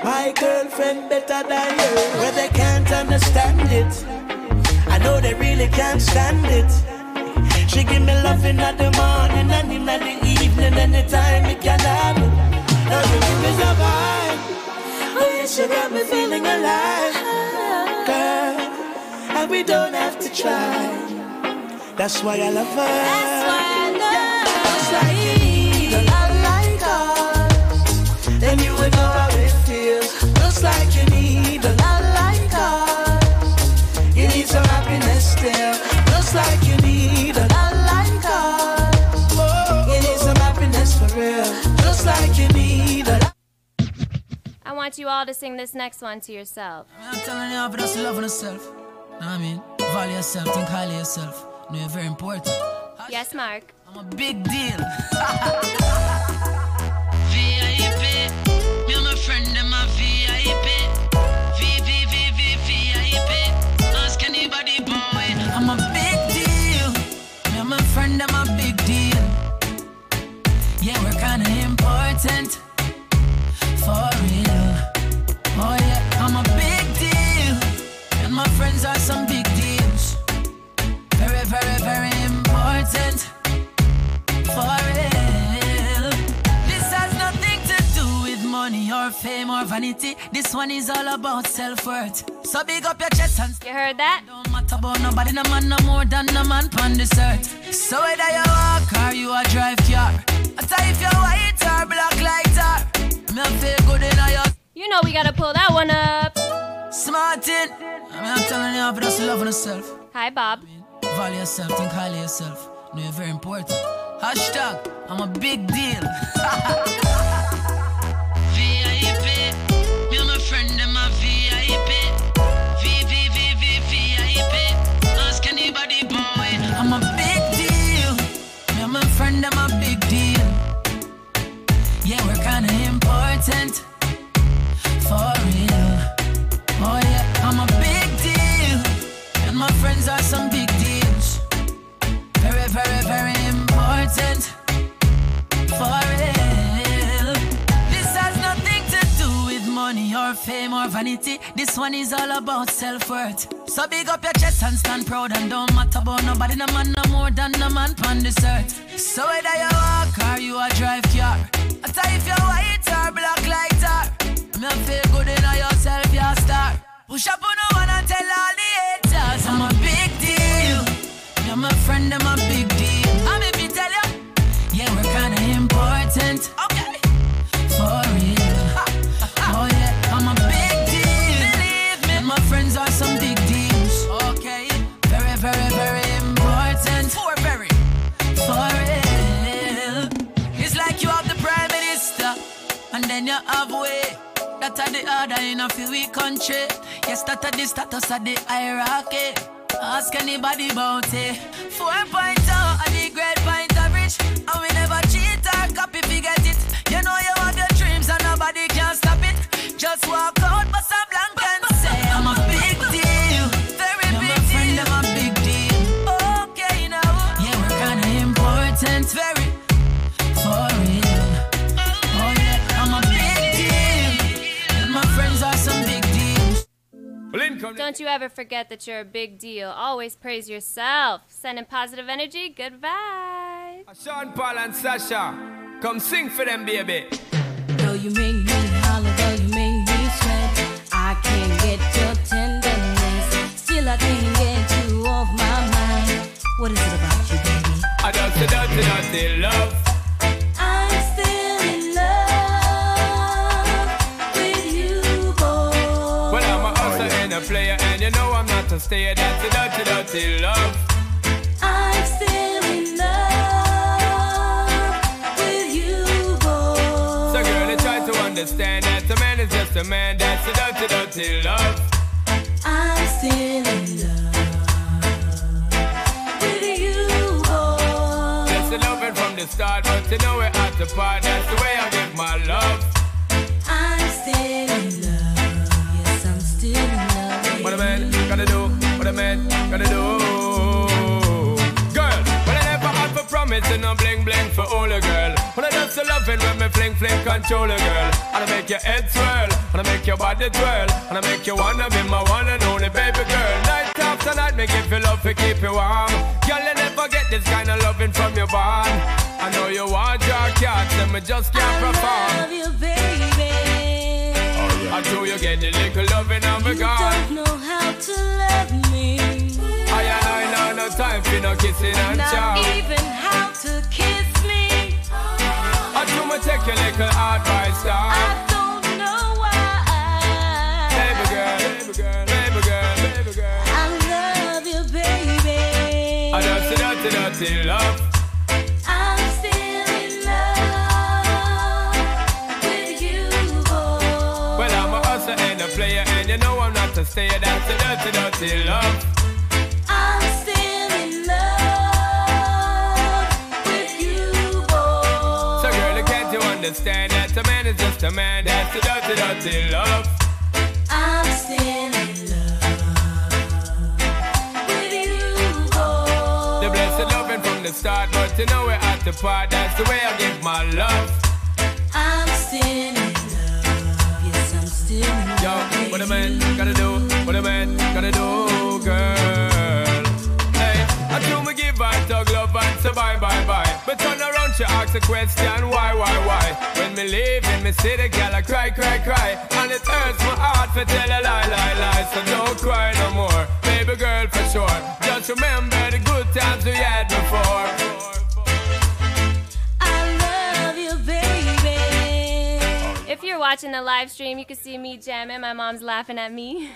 My girlfriend better than you, where they can't understand it. I know they really can't stand it. She give me loving at the morning and in the evening, anytime it can happen. Now you give me the vibe. Oh yes, you got me feeling alive, girl. And we don't have to try. That's why I love her. That's why I love her. Looks like you need a lot like us. Then you would know how it feels. Looks like you need a lot like us. You need some happiness still. Looks like you need a lot like us. You need some happiness for real. Looks like you need a lot.
I want you all to sing this next one to yourself.
I'm telling you, but just loving yourself. Know what I mean? Value yourself, think highly of yourself. Know you're very important.
Yes, Mark.
I'm a big deal. (laughs) VIP, me and my friend, them a VIP. V, V, V, V, VIP. Ask anybody, boy. I'm a big deal. Me and my friend, them a big deal. Yeah, we're kinda important. For real. Are some big deals. Very, very, very important. For real. This has nothing to do with money or fame or vanity. This one is all about self-worth. So big up your chest and
You heard that?
don't matter about nobody, no man no more than no man on this earth. So whether you walk or you a drive car, I tell if you're white or black like tar, me feel good in your
You know we gotta pull that one up.
Smarting. I mean, I'm telling you, but just loving yourself.
Hi, Bob.
Value yourself, think highly yourself. Know you're very important. Hashtag, I'm a big deal. (laughs) VIP, me and my friend, them a VIP. V, V, V, V, VIP. Ask anybody, boy. I'm a big deal. Me and my friend, them a big deal. Yeah, we're kinda important. For friends are some big deals. Very, very, very important. For real. This has nothing to do with money or fame or vanity. This one is all about self-worth. So big up your chest and stand proud and don't matter about nobody, no man no more than no man on this earth. So whether you walk or you a drive car, I tell you if you're white or black like tar, me feel good in yourself, you're a star. Push up on no one and tell all You're a friend, I'm a big deal. I'm if you tell you, yeah, we're kinda important. Okay. For real. Oh yeah, I'm a big deal. Believe me, and my friends are some big deals. Okay. Very, very, very important. For very. For real. It's like you have the prime minister, and then you have way. That are the order in a few country. Yes, that are the status of the hierarchy. Ask anybody about it. 4.0 are the great point average. And we never cheat or copy, forget it. You know you have your dreams and nobody can stop it. Just walk
Don't you ever forget that you're a big deal. Always praise yourself. Sending positive energy, good vibes.
Sean Paul and Sasha, come sing for them, baby.
Though you make me holler, though you make me sweat, I can't get your tenderness. Still, I can't get you off my mind. What is it about you, baby?
I dirty, dirty, dirty love.
I'm
not a a dirty, dirty love.
I'm still in love with you, boy.
So, girl, you try to understand that a man is just a man. That's a dirty, dirty love.
I'm still in love with you, boy.
That's the loving from the start, but you know we're at the part. That's the way I give my love.
I'm still
do, a man gotta do. Girl, well, I never had for promise and no bling bling for all a girl. When I just loving when me fling fling control a girl. And I make your head swirl, and I make your body twirl, and I make you wanna be my one and only baby girl. Night after night, make you love to keep you warm. Girl, you never get this kind of loving from your bond. I know you want your cat, and me just can't perform.
Love you, baby.
Oh, I know you get the little loving of me
You
gone.
don't know how to love me.
No time for no kissing and
Not
chow.
even how to kiss me.
I do me take your little advice down.
I don't know why.
Baby girl, baby girl, baby girl, baby girl.
I love you, baby.
I dirty, dirty, dirty love.
I'm still in love with you, boy.
Well, I'm a hustler and a player, and you know I'm not a stayer. That's a dirty, dirty love. Understand that a man is just a man? That's a dirty, dirty love.
I'm still in love with you, boy.
The blessed loving from the start, but you know we're at the part. That's the way I give my love.
I'm still in love. Yes, I'm still in love.
Yo, what a man gotta do, what a man gotta do, say bye, bye, bye. But turn around, she ask a question, why, why, why? When me leave in me see the girl, I cry, cry, cry. And it hurts my heart to tell a lie, lie, lie. So don't cry no more, baby girl, for sure. Just remember the good times we had before.
I love you, baby.
If you're watching the live stream, you can see me jamming. My mom's laughing at me.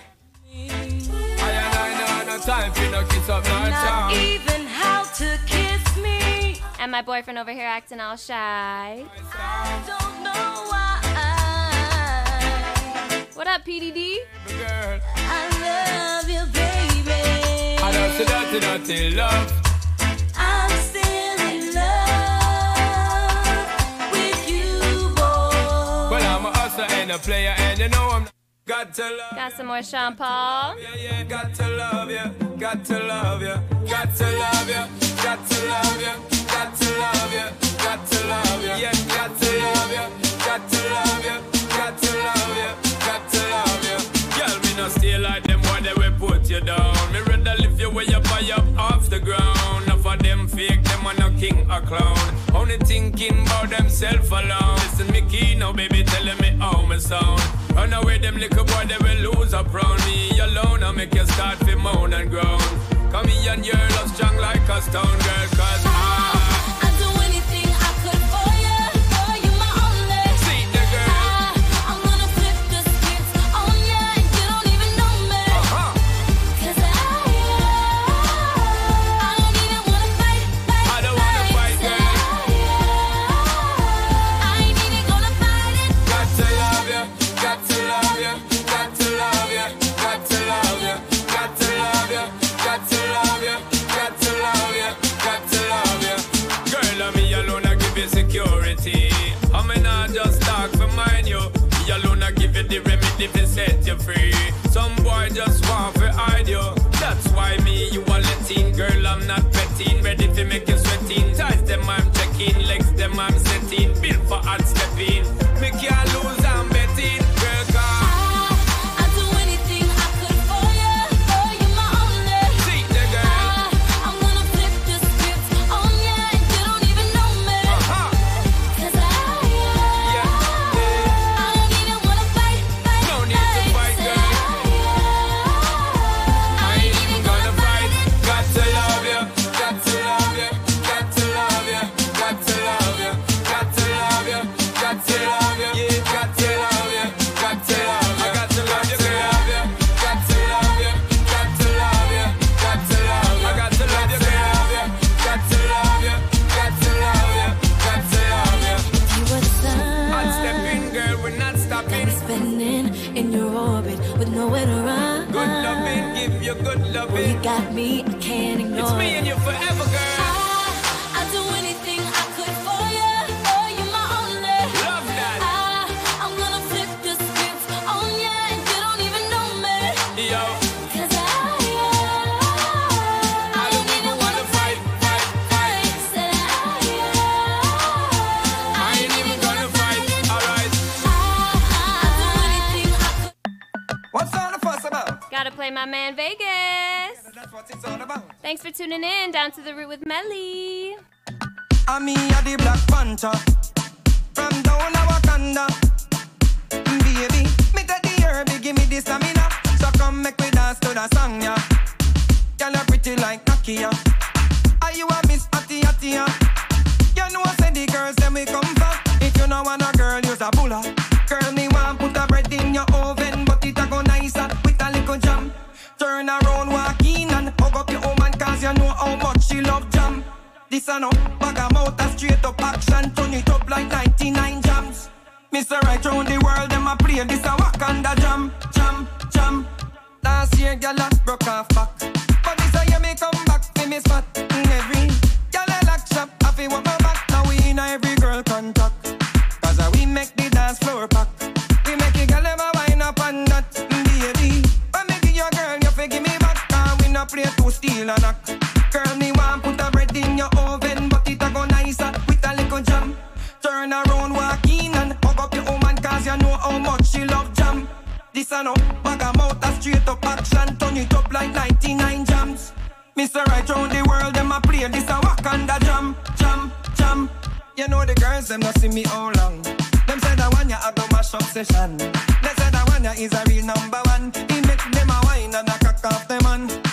(laughs)
I and I know no time for no kiss up, no
Not even how to kiss me.
And my boyfriend over here acting all shy.
I don't know why.
What up, PDD?
Girl,
I love you, baby.
I dirty, dirty, dirty love.
I'm still in love with you, boy.
Well, I'm a hustler and a player, and you know I'm got to love.
Got some more Sean Paul.
Yeah, yeah, got to love you, got to love you, got to love you, got to love you, got to love you, got to love you, yeah, got to love you, got to love you, got to love you, got to love you. Girl, me no stay like them boy they will put you down. Me rather lift you way up high up off the ground. Fake, them a no king or clown. Only thinking about themself alone. Listen, me key now, baby, telling me how me sound. Run away, them little boy, they will lose up round me alone. I make you start to moan and groan. Come here and your love strong like a stone girl, cause I. the remedy to set you free. Some boy just want to hide you. That's why me, you are letting. Girl, I'm not petting. Ready to make you sweating. Ties them, I'm checking. Legs them, I'm
man Vegas.
That's what it's all about.
Thanks for tuning in. Down to the root with Melly.
I'm me a the Black Panther from down Wakanda. Baby, me take the herb, give me the stamina. So come make me dance to the song, yeah. Girl, you pretty like Nakia. Are you a Miss Atty Atty, yeah? You know I say the girls them we come from. If you know want a girl, use a. Girl, me want put a bread in your oven, but it a go nicer with a little jam. Turn around, walk in and hug up your woman, cause you know how much she love jam. This a no bag a mouth a straight up action, turn it up like 99 jams. Mr. Right round the world, them a play this a Wakanda jam, jam, jam. Last year, gyal a broke off back, play to steal a knock. Girl, me want put a bread in your oven, but it a go nicer with a little jam. Turn around, walk in and hug up your woman, cause you know how much she love jam. This a no bag a mouth a straight up action, turn it up like 99 jams. Mr. Right round the world, them a play this a walk Wakanda jam, jam, jam. You know the girls, them not see me how long. Them say that one ya have to mash up session. They say that one ya is a real number one. He make them a wine and a cock off them man.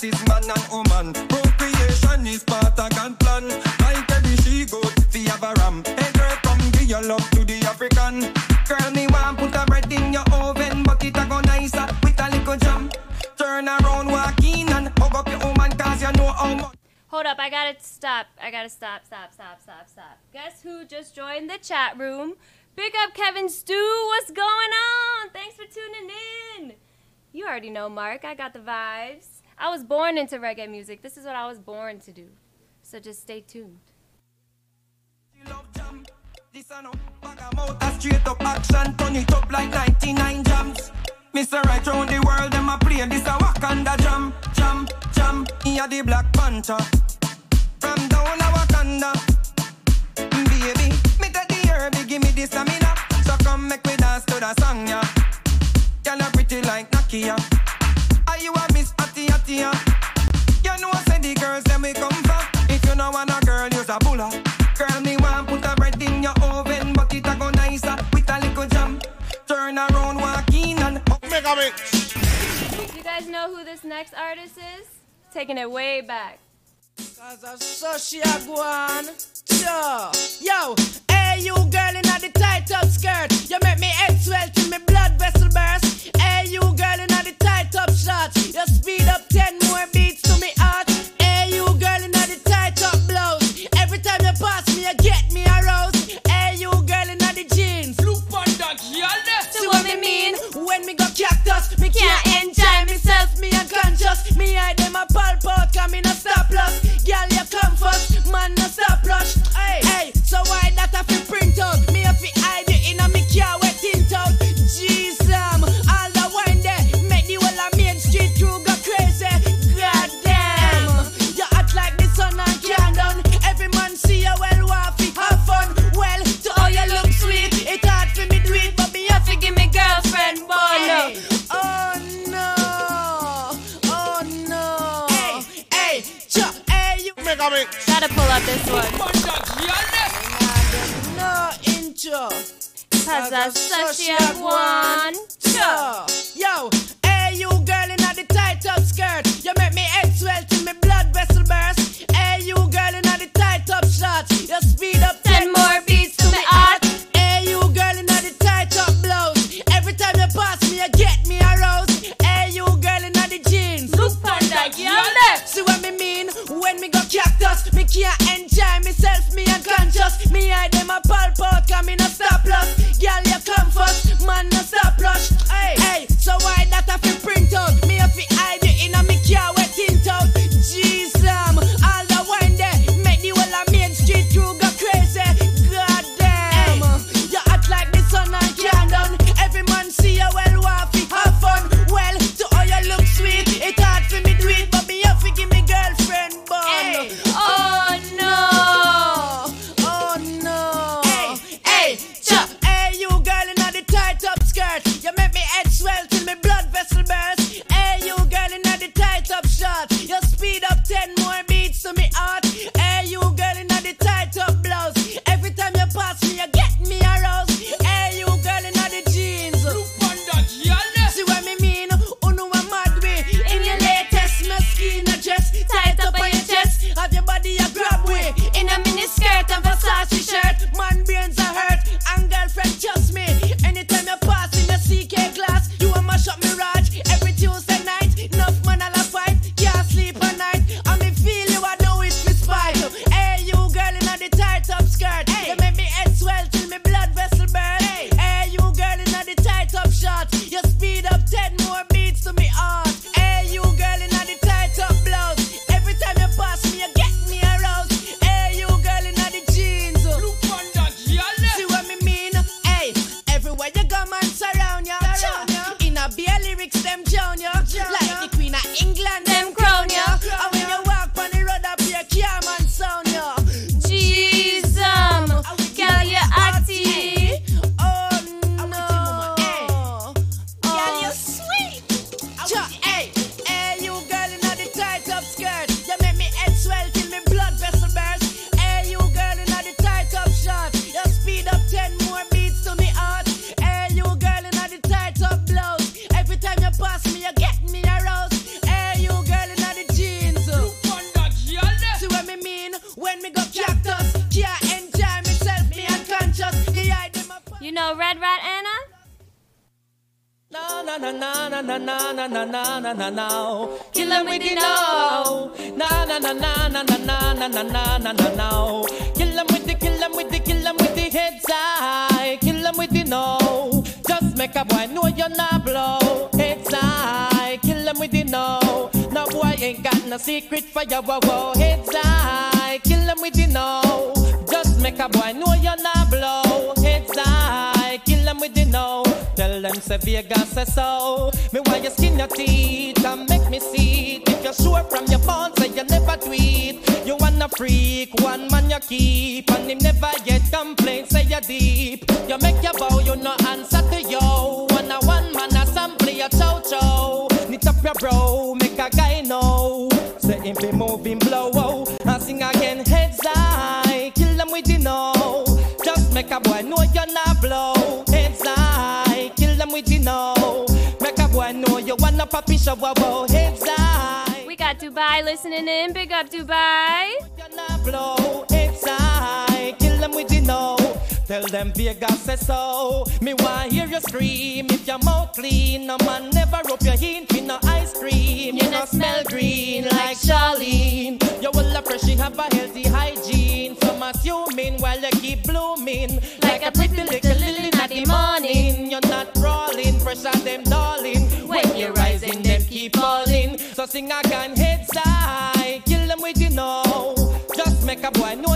The man and woman. Procreation is part of God plan. Like every she goat, fi have a ram. Hey girl, come give your love to the African. Girl, me want put a bread in your oven, but it a go nicer with a little jam. Turn around, walk in and hug up your woman, cause you know how much.
Hold up, I gotta stop. I gotta stop, stop, stop, stop, stop. Guess who just joined the chat room? Big up Kevin Stew. What's going on? Thanks for tuning in. You already know, Mark. I got the vibes. I was born into reggae music. This is what I was born to do. So just stay tuned.
This a no bag a mouth a straight up action, turn it up like 99 jams. Mr. Right round the world, them a play this a Wakanda jam, jam, jam. A the Black Panther from down a Wakanda. Mm, baby, me take the herb, give me the stamina. So come make me dance to the song, yeah. Girl, pretty like Nakia. Are you a a girl, use a bulla. Girl, me want put a bread in your oven, but it a go nicer with a little jam. Turn around, walk in and mega mix.
Do you guys know who this next artist is? Taking it way back.
Cause I saw she a go. Sure. Yo, hey you girl in the tight up skirt. You make me head swell till me blood vessel burst. Hey you girl in the tight up shorts. You speed up 10 more beats to me heart. I
saw one.
Your wow wow. Heads high. Kill 'em with the no. Just make a boy know you're not blow. Heads high. Kill 'em with the no. Tell them say Vegas say so. Me why you skin your teeth and make me see it. If you're sure from your phone, say you never tweet. You wanna freak, one man you keep, and him never yet complain. Say you deep. You make your bow, you no answer him be moving blow, oh. and sing again heads high. Kill them with the no. Just make a boy know you're not blow. Heads high, kill them with the no. Make a boy know you wanna poppy show, wow, oh, wow. Heads high.
We got Dubai listening in. Big up Dubai.
blow. Heads high, kill them with the no. Tell them Vegas say so. Me want hear you scream if your mouth clean. No man never rub your hint with no ice cream. You no smell green like Charlene. You will fresh, you have a healthy hygiene. Some assuming while you keep blooming like a pretty little lily in the morning. You're not crawling, pressure them darling. When you're rising, them keep falling. So sing again, heads high, kill them with you know. Just make a boy know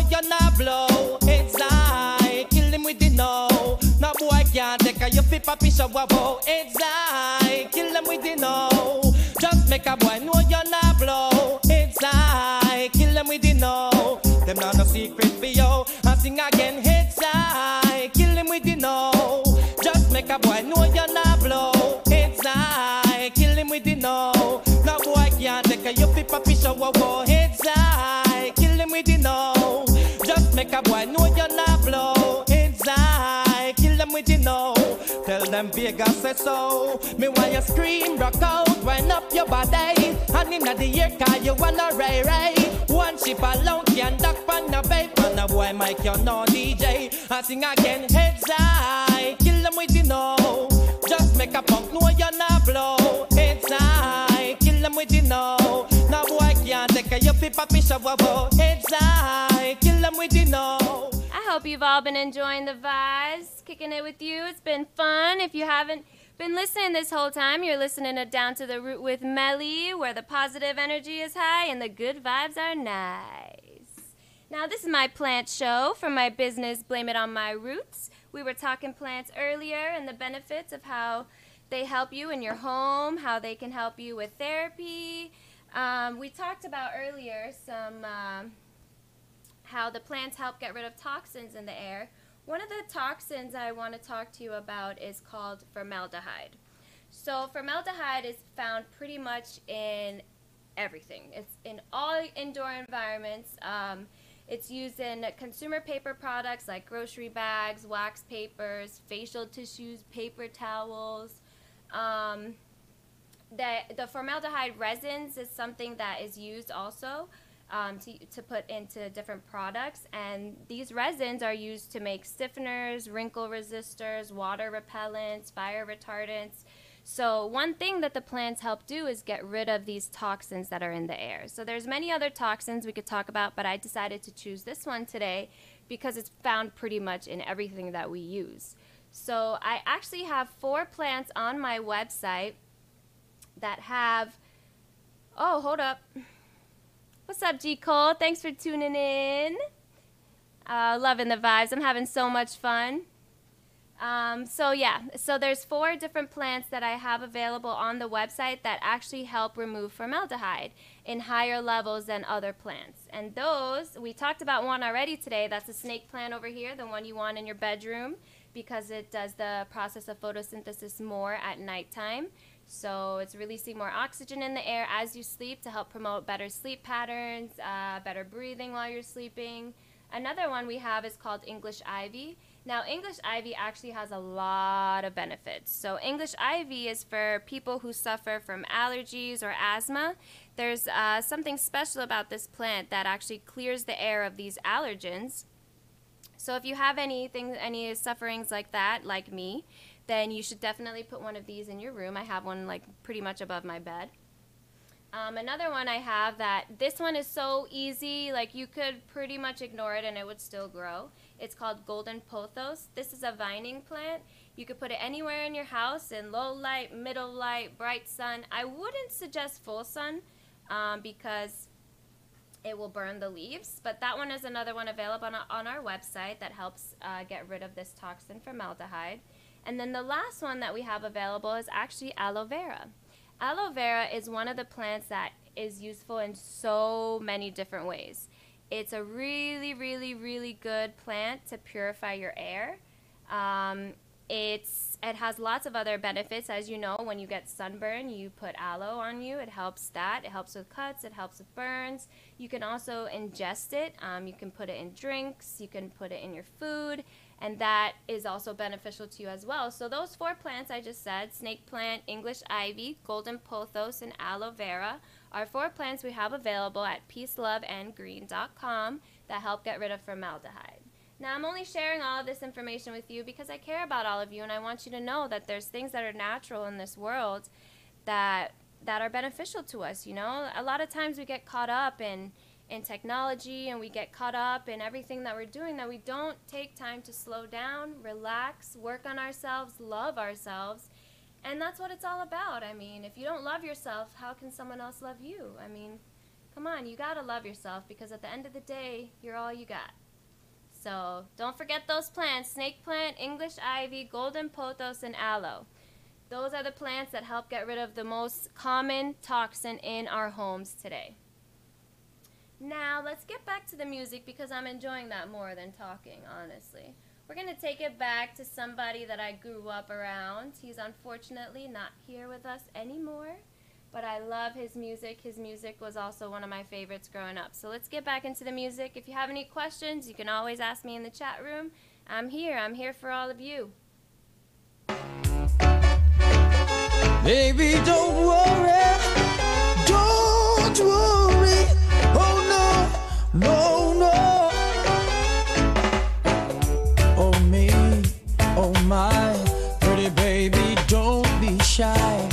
papisha wabo exile. Kill them with the know. Just make a boy know you're not blow. Them Vegas say so. Me want you scream, rock out, wind up your body. And inna the air car you wanna ray ray. One ship alone can duck on the bay. And a boy Mike you no DJ. I sing again, heads high, kill them with you know. Just make a punk know you're not blow. Heads high, kill them with the no. No boy can't take a you fi papi shower. Heads high, kill them with you no.
Hope you've all been enjoying the vibes, kicking it with you. It's been fun. If you haven't been listening this whole time, you're listening to Down to the Root with Melly, where the positive energy is high and the good vibes are nice. Now, this is my plant show from my business, Blame It On My Roots. We were talking plants earlier and the benefits of how they help you in your home, how they can help you with therapy. Um, we talked about earlier some. um how the plants help get rid of toxins in the air. One of the toxins I want to talk to you about is called formaldehyde. So, formaldehyde is found pretty much in everything, it's in all indoor environments. Um, it's used in consumer paper products like grocery bags, wax papers, facial tissues, paper towels. Um, the, the formaldehyde resins is something that is used also um, to, to put into different products. And these resins are used to make stiffeners, wrinkle resistors, water repellents, fire retardants. So one thing that the plants help do is get rid of these toxins that are in the air. So there's many other toxins we could talk about, but I decided to choose this one today because it's found pretty much in everything that we use. So I actually have four plants on my website that have Oh, hold up. What's up, G Cole? Thanks for tuning in. Uh, loving the vibes. I'm having so much fun. Um, so yeah, so there's four different plants that I have available on the website that actually help remove formaldehyde in higher levels than other plants. And those, we talked about one already today. That's a snake plant over here, the one you want in your bedroom because it does the process of photosynthesis more at nighttime. So it's releasing more oxygen in the air as you sleep to help promote better sleep patterns, uh, better breathing while you're sleeping. Another one we have is called English ivy. Now, English ivy actually has a lot of benefits. So, English ivy is for people who suffer from allergies or asthma. There's uh, something special about this plant that actually clears the air of these allergens. So, if you have anything, any sufferings like that, like me, then you should definitely put one of these in your room. I have one like pretty much above my bed. Um, another one I have that this one is so easy, like you could pretty much ignore it and it would still grow. It's called golden pothos. This is a vining plant. You could put it anywhere in your house in low light, middle light, bright sun. I wouldn't suggest full sun um, because it will burn the leaves, but that one is another one available on, on our website that helps uh, get rid of this toxin formaldehyde. And then the last one that we have available is actually aloe vera. Aloe vera is one of the plants that is useful in so many different ways. It's a really, really, really good plant to purify your air. Um, it's it has lots of other benefits, as you know. When you get sunburn, you put aloe on you. It helps that. It helps with cuts. It helps with burns. You can also ingest it. Um, you can put it in drinks. You can put it in your food and that is also beneficial to you as well. So those four plants I just said, snake plant, English ivy, golden pothos, and aloe vera, are four plants we have available at peaceloveandgreen.com that help get rid of formaldehyde. Now, I'm only sharing all of this information with you because I care about all of you and I want you to know that there's things that are natural in this world that that are beneficial to us, you know? A lot of times we get caught up in technology and we get caught up in everything that we're doing that we don't take time to slow down, relax, work on ourselves, love ourselves. And that's what it's all about. I mean, if you don't love yourself, how can someone else love you? I mean, come on, you got to love yourself because at the end of the day, you're all you got. So, don't forget those plants, snake plant, English ivy, golden pothos and aloe. Those are the plants that help get rid of the most common toxin in our homes today. Now, let's get back to the music because I'm enjoying that more than talking, honestly. We're going to take it back to somebody that I grew up around. He's unfortunately not here with us anymore, but I love his music. His music was also one of my favorites growing up. So let's get back into the music. If you have any questions, you can always ask me in the chat room. I'm here. I'm here for all of you.
Baby, don't worry. Don't worry. No, no. Oh me, oh my, pretty baby, don't be shy.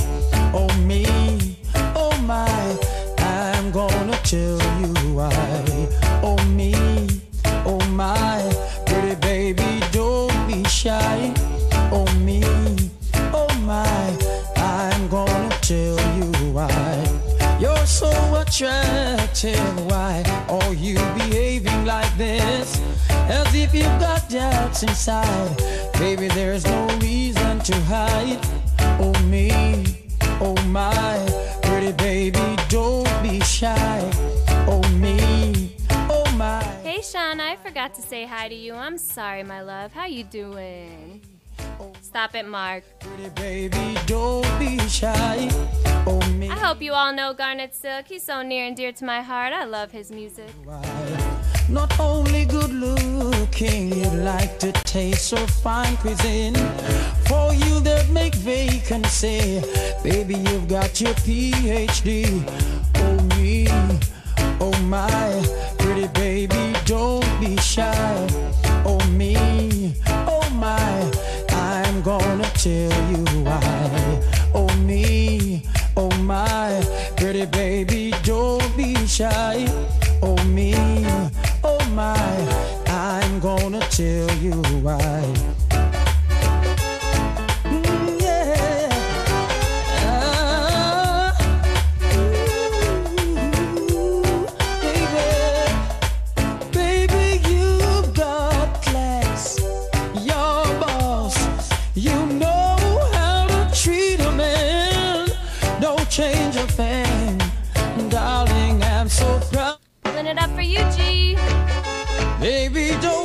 Oh me, oh my, I'm gonna tell you why. Oh me, oh my, pretty baby, don't be shy. Oh me, oh my, I'm gonna tell you why. You're so attractive, why are you behaving like this? As if you've got doubts inside. Baby, there's no reason to hide. Oh me, oh my, pretty baby, don't be shy. Oh me, oh my.
Hey, Sean, I forgot to say hi to you. I'm sorry, my love. How you doing? Stop it, Mark.
Pretty baby, don't be shy. Oh me.
I hope you all know Garnet Silk. He's so near and dear to my heart. I love his music.
Not only good looking, you like to taste so fine cuisine. For you that make vacancy, baby, you've got your PhD. Oh me, oh my, pretty baby, don't be shy. Oh me, I'm gonna tell you why. oh me, oh my pretty baby, don't be shy. Oh me, oh my, I'm gonna tell you why.
It up for you, G.
Baby, don't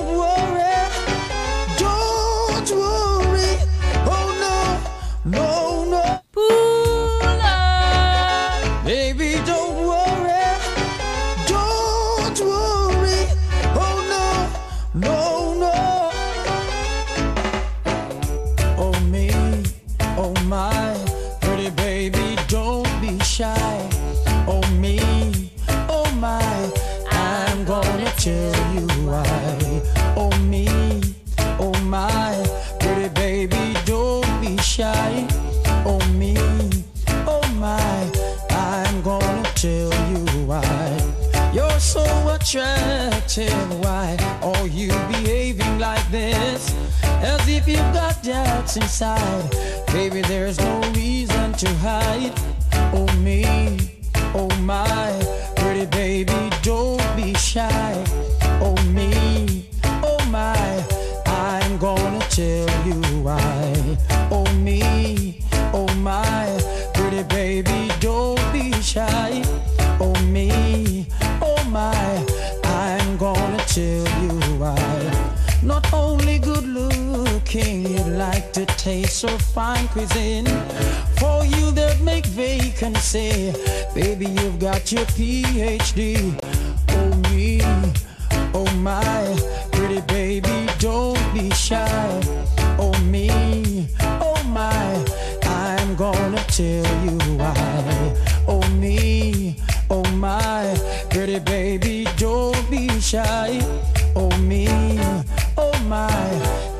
attractive, why are you behaving like this? As if you've got doubts inside. Baby, there's no reason to hide. Oh me, oh my, pretty baby, don't be shy. Oh me, oh my, I'm gonna tell you why. Oh me, oh my, pretty baby, don't be shy. Oh me, tell you why. Not only good looking, you like to taste so fine cuisine. For you that make vacancy, baby, you've got your PhD. Oh me, oh my, pretty baby, don't be shy. Oh me, oh my, I'm gonna tell you why. Oh me, oh my, pretty baby, don't shy. Oh me, oh my,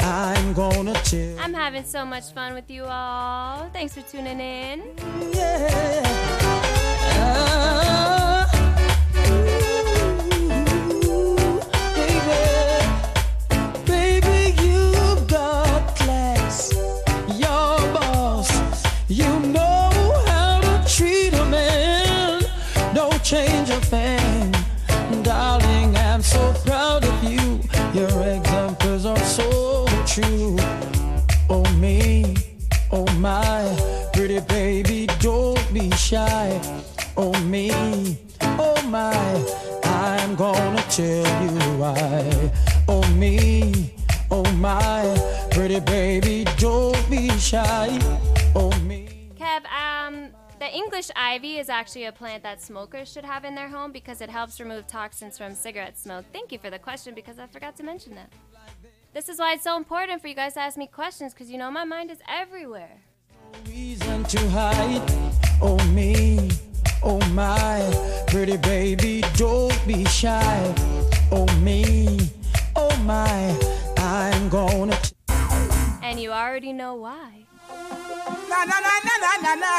I'm gonna tell.
I'm having so much fun with you all. Thanks for tuning in.
Yeah. Ah, shy. Oh me.
Kev, um, the English ivy is actually a plant that smokers should have in their home because it helps remove toxins from cigarette smoke. Thank you for the question because I forgot to mention that. This is why it's so important for you guys to ask me questions because you know my mind is everywhere.
reason to hide. Oh me, oh my, pretty baby, don't be shy. Oh me, oh my, I'm gonna.
And you already know why.
Na na na na na na na.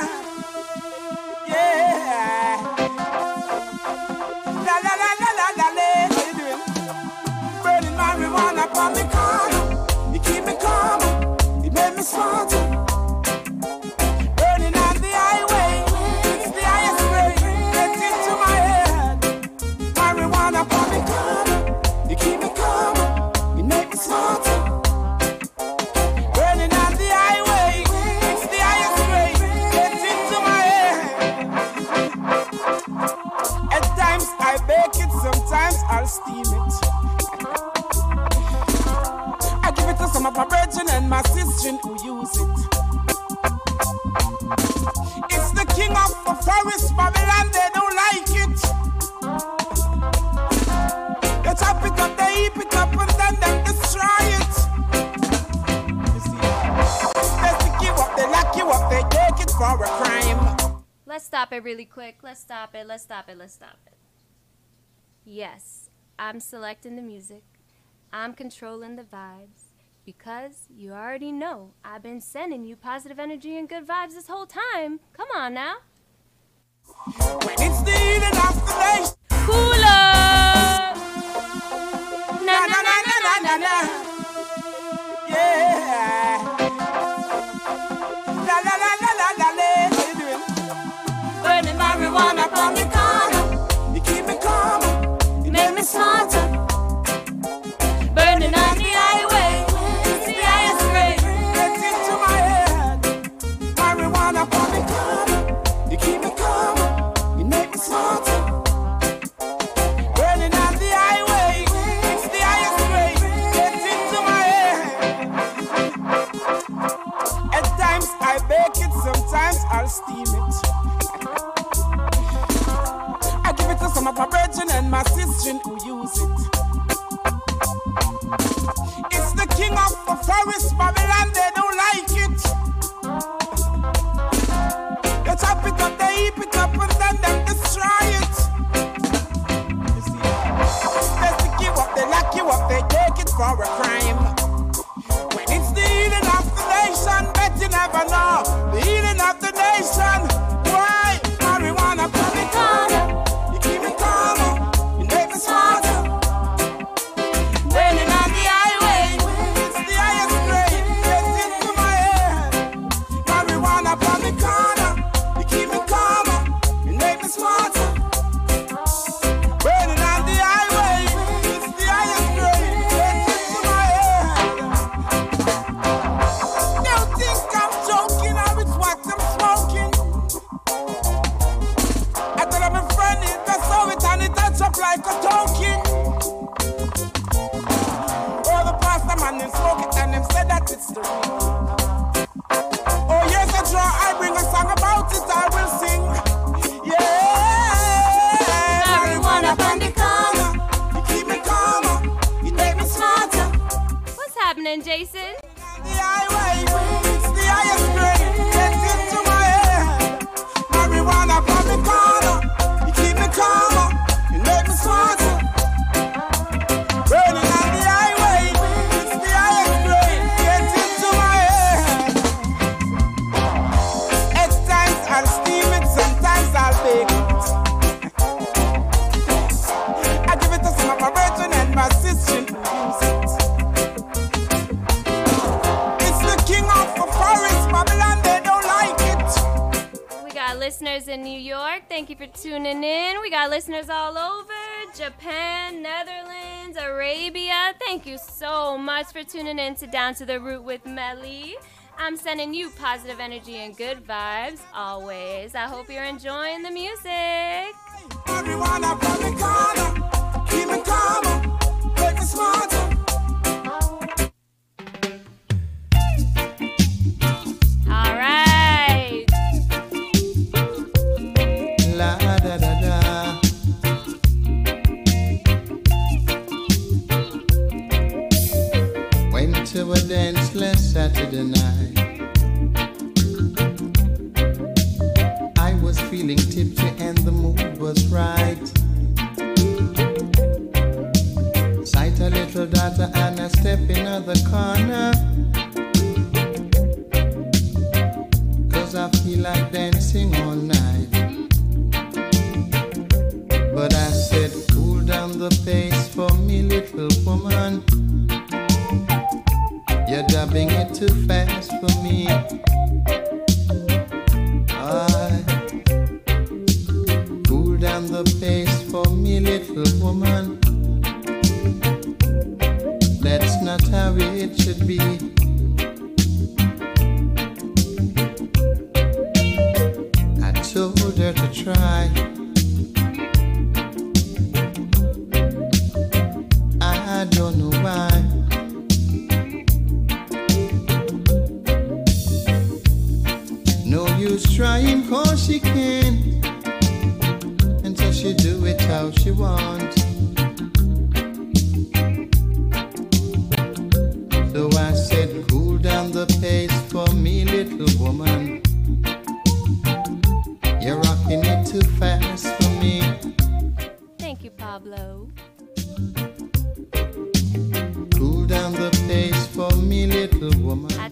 Yeah. La la la la la la la. Burning marijuana. You keep me calm. You make me smart. Who use it. It's the king of the forest, Babylon, they don't like it. They chop it up, they heap it up, and then they destroy it. They stick you up, they lock you up, they take it for a crime.
Let's stop it really quick. Let's stop it. Let's stop it. Let's stop it. Yes, I'm selecting the music. I'm controlling the vibes because you already know I've been sending you positive energy and good vibes this whole time. Come on now.
When it's needed,
I'm Cooler!
Na na na na na na. Yeah. into
Down to the Root with Melly. I'm sending you positive energy and good vibes always. I hope you're enjoying the music.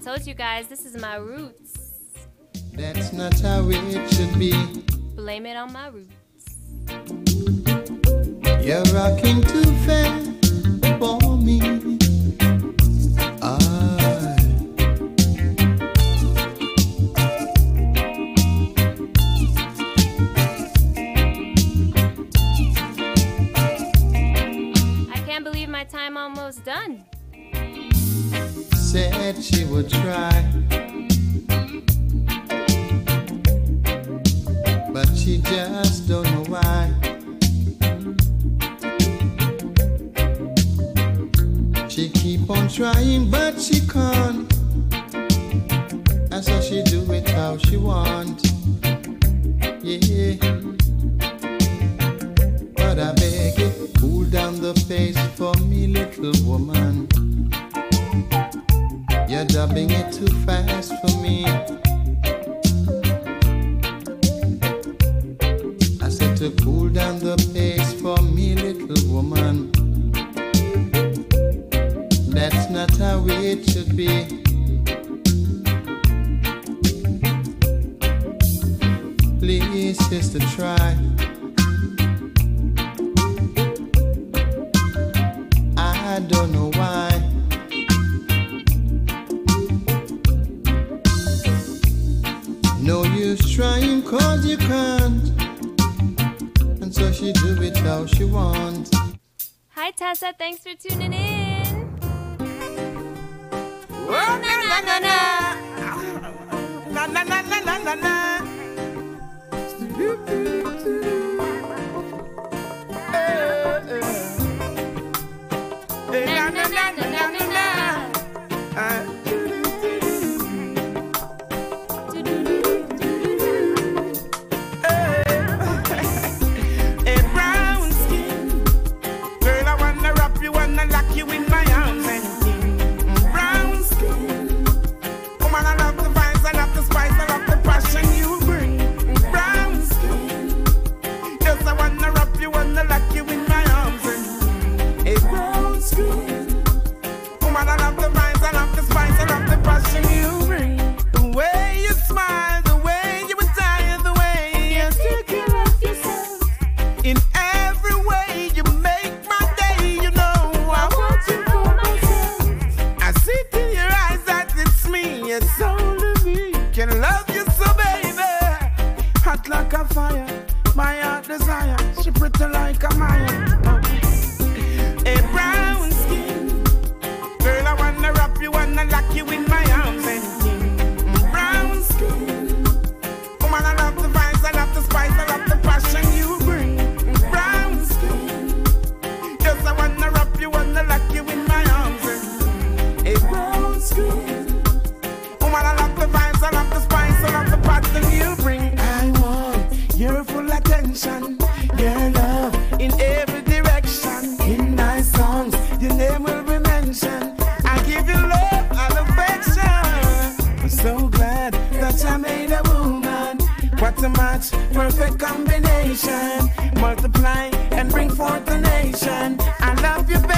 told
you guys this is my roots.
That's not how it should be.
Blame it on my roots.
You're rocking too fast for me. I...
I can't believe my time almost done
said she would try. But she just don't know why. She keep on trying, but she can't. And so she do it how she wants. loving it too fast. got to
match, perfect combination. Multiply and bring forth a nation. I love you, baby.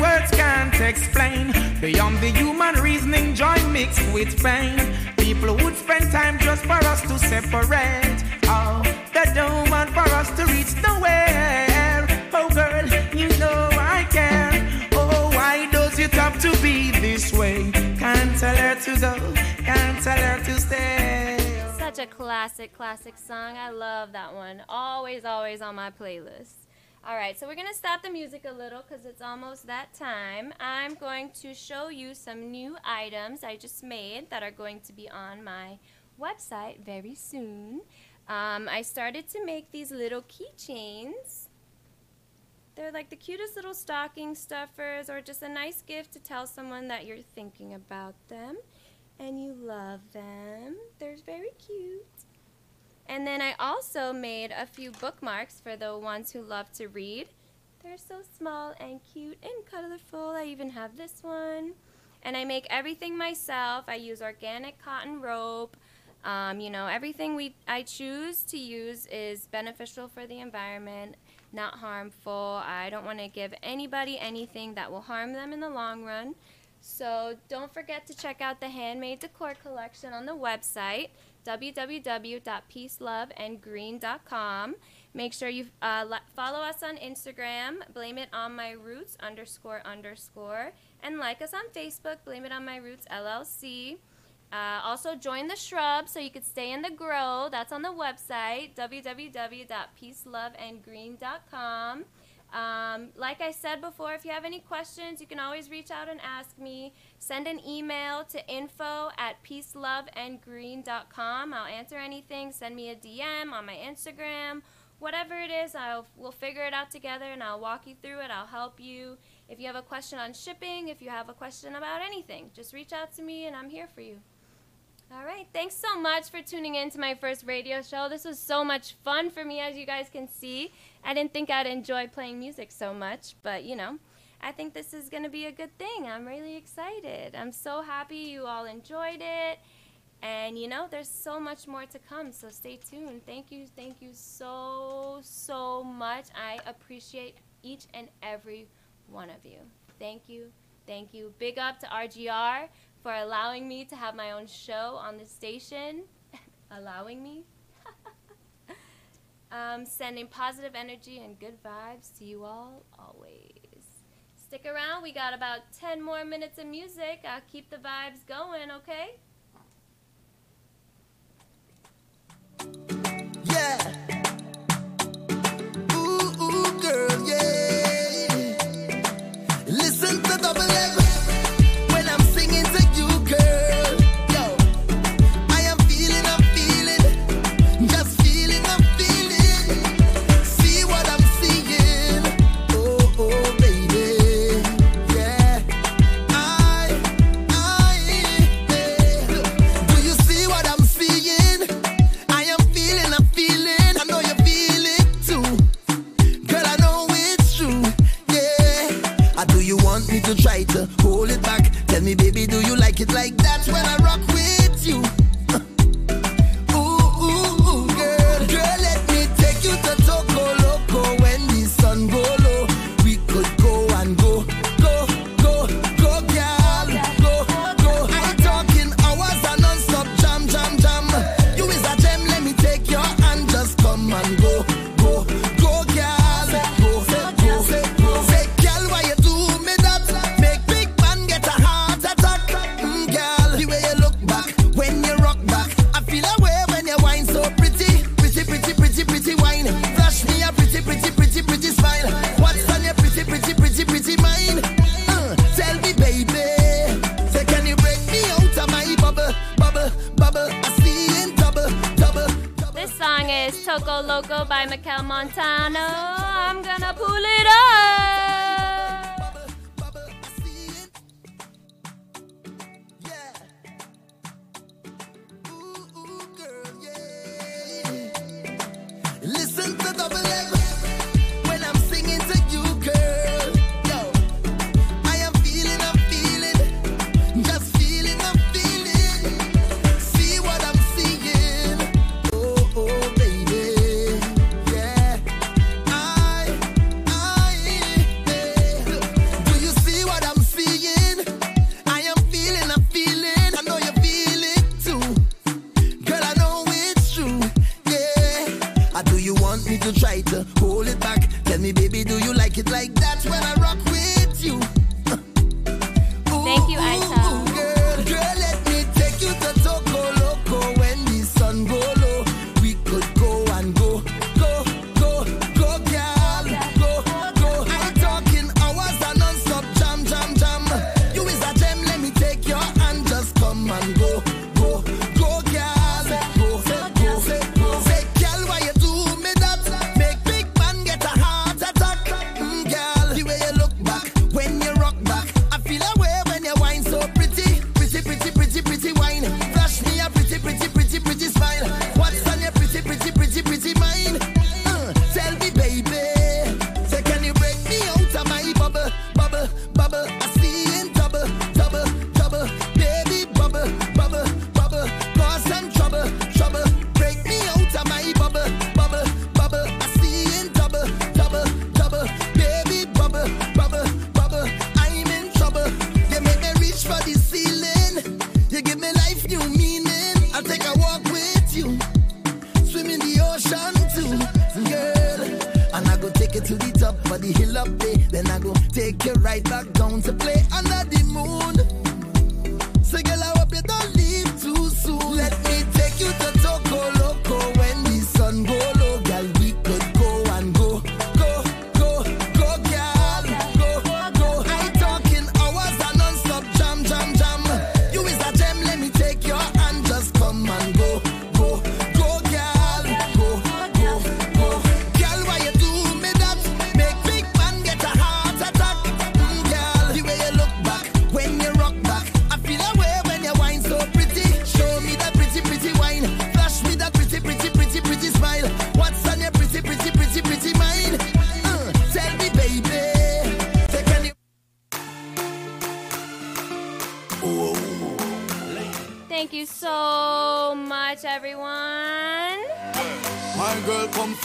Words can't explain. Beyond the human reasoning, joy mixed with pain. People would spend time just for us to separate. Oh, they don't for us to reach nowhere. Oh, girl, you know I care. Oh, why does it have to be this way? Can't tell her to go, can't tell her to stay.
Such a classic, classic song. I love that one. Always, always on my playlist. All right, so we're to stop the music a little because it's almost that time. I'm going to show you some new items I just made that are going to be on my website very soon. Um, I started to make these little keychains. They're like the cutest little stocking stuffers or just a nice gift to tell someone that you're thinking about them and you love them. They're very cute. And then I also made a few bookmarks for the ones who love to read. They're so small and cute and colorful. I even have this one. And I make everything myself. I use organic cotton rope. Um, you know, everything we I choose to use is beneficial for the environment, not harmful. I don't want to give anybody anything that will harm them in the long run. So don't forget to check out the handmade decor collection on the website www.peaceloveandgreen.com. Make sure you uh, follow us on Instagram, blame it on my roots underscore underscore, and like us on Facebook, blame it on my roots LLC. Uh, also, join the shrub so you could stay in the grow. That's on the website, www.peaceloveandgreen.com. Um, like I said before, if you have any questions, you can always reach out and ask me. Send an email to info at peaceloveandgreen.com. I'll answer anything. Send me a DM on my Instagram. Whatever it is, I'll, we'll figure it out together and I'll walk you through it. I'll help you. If you have a question on shipping, if you have a question about anything, just reach out to me and I'm here for you. All right. Thanks so much for tuning in to my first radio show. This was so much fun for me, as you guys can see. I didn't think I'd enjoy playing music so much, but you know, I think this is going to be a good thing. I'm really excited. I'm so happy you all enjoyed it. And you know, there's so much more to come, so stay tuned. Thank you, thank you so, so much. I appreciate each and every one of you. Thank you, thank you. Big up to RGR for allowing me to have my own show on the station. (laughs) allowing me? Um, sending positive energy and good vibes to you all always. Stick around, we got about 10 more minutes of music. I'll keep the vibes going, okay?
Yeah!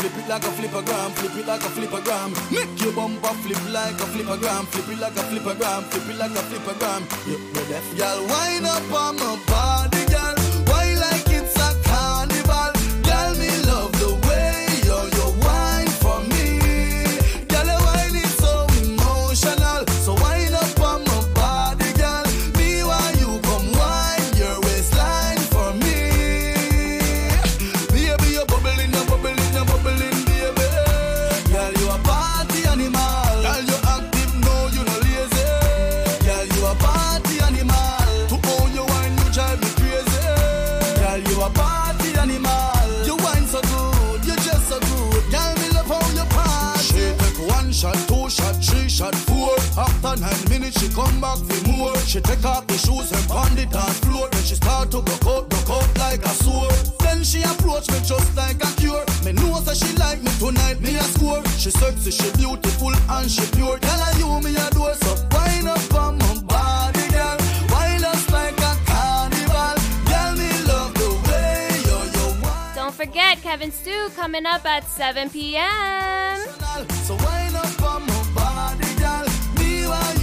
Flip it like a flippergram, flip it like a flippergram. Make your bumper flip like a flippergram, flip it like a flippergram, flip it like a flippergram. You're deaf, y'all wind up on my bar. She take off the shoes, her bandit dance floor. Then she start to go out, out like a sore. Then she approach me just like a cure. Me know that she like me tonight, me a score. She sexy, she beautiful and she pure. Tell her you me a door, so wind up on my body, girl. Like a carnival. Tell me love the way you're your.
Don't forget Kevin Stu coming up at 7 p.m.
So wind up on my body, girl. Me while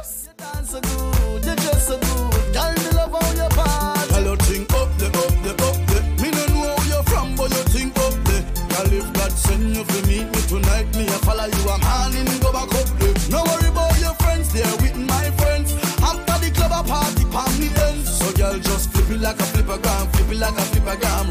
flipper gum, flip it like a
flipper gum.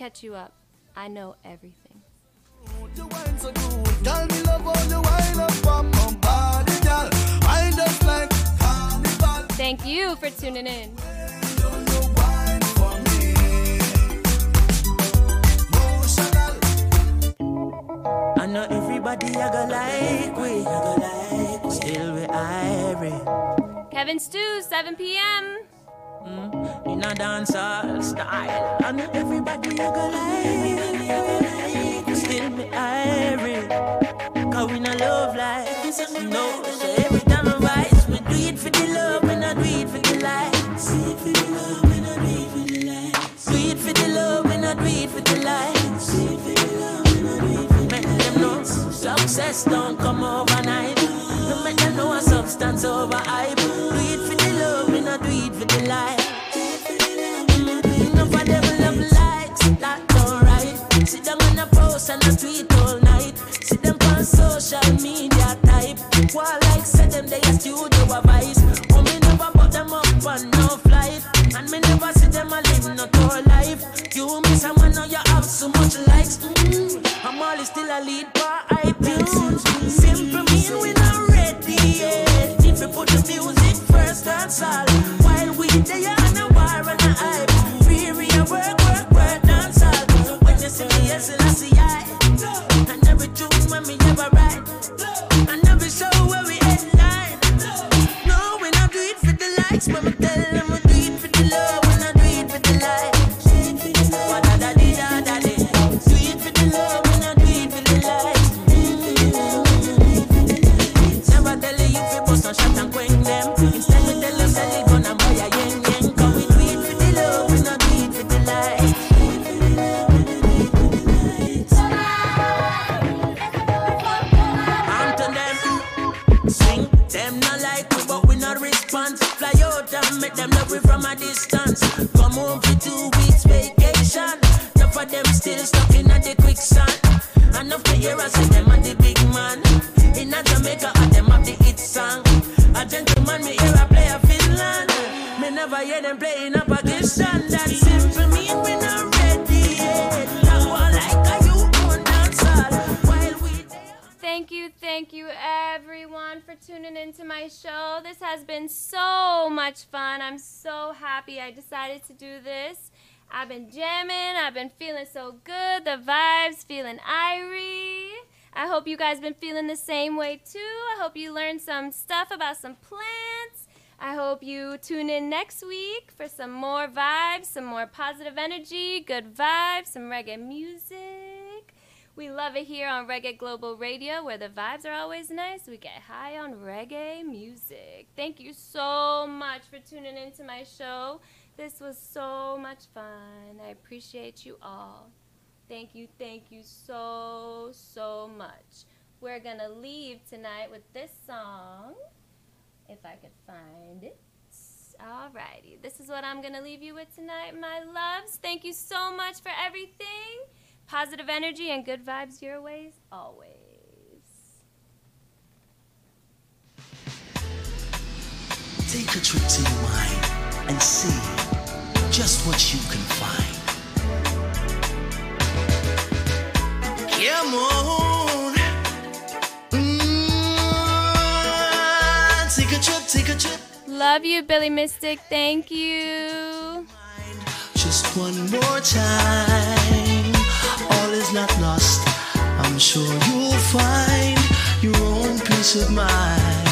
catch you up. I know everything. Thank you for tuning in.
I know everybody I go like we, I go like we. Still we
Kevin Stu, 7 p.m.
Mm, in a dancehall style, and everybody you go like, still be Irish, cause we no love like, you know, so every time I rise, we do it for the love, we not do it for the likes, See for the love, we not do it for the light. do it for the love, we not do it for the light. do for the love, for the them know, success don't come overnight, no them know a substance over hype,
I decided to do this. I've been jamming, I've been feeling so good, the vibes, feeling irie. I hope you guys been feeling the same way too. I hope you learned some stuff about some plants. I hope you tune in next week for some more vibes, some more positive energy, good vibes, some reggae music. We love it here on Reggae Global Radio where the vibes are always nice. We get high on reggae music. Thank you so much for tuning into my show. This was so much fun. I appreciate you all. Thank you, thank you so, so much. We're gonna leave tonight with this song, if I could find it. Alrighty, this is what I'm gonna leave you with tonight, my loves. Thank you so much for everything. Positive energy and good vibes your ways, always.
Take a trip to your mind and see just what you can find. Come on. Mm, take a trip, take a trip.
Love you, Billy Mystic. Thank you.
Just one more time. All is not lost. I'm sure you'll find your own peace of mind.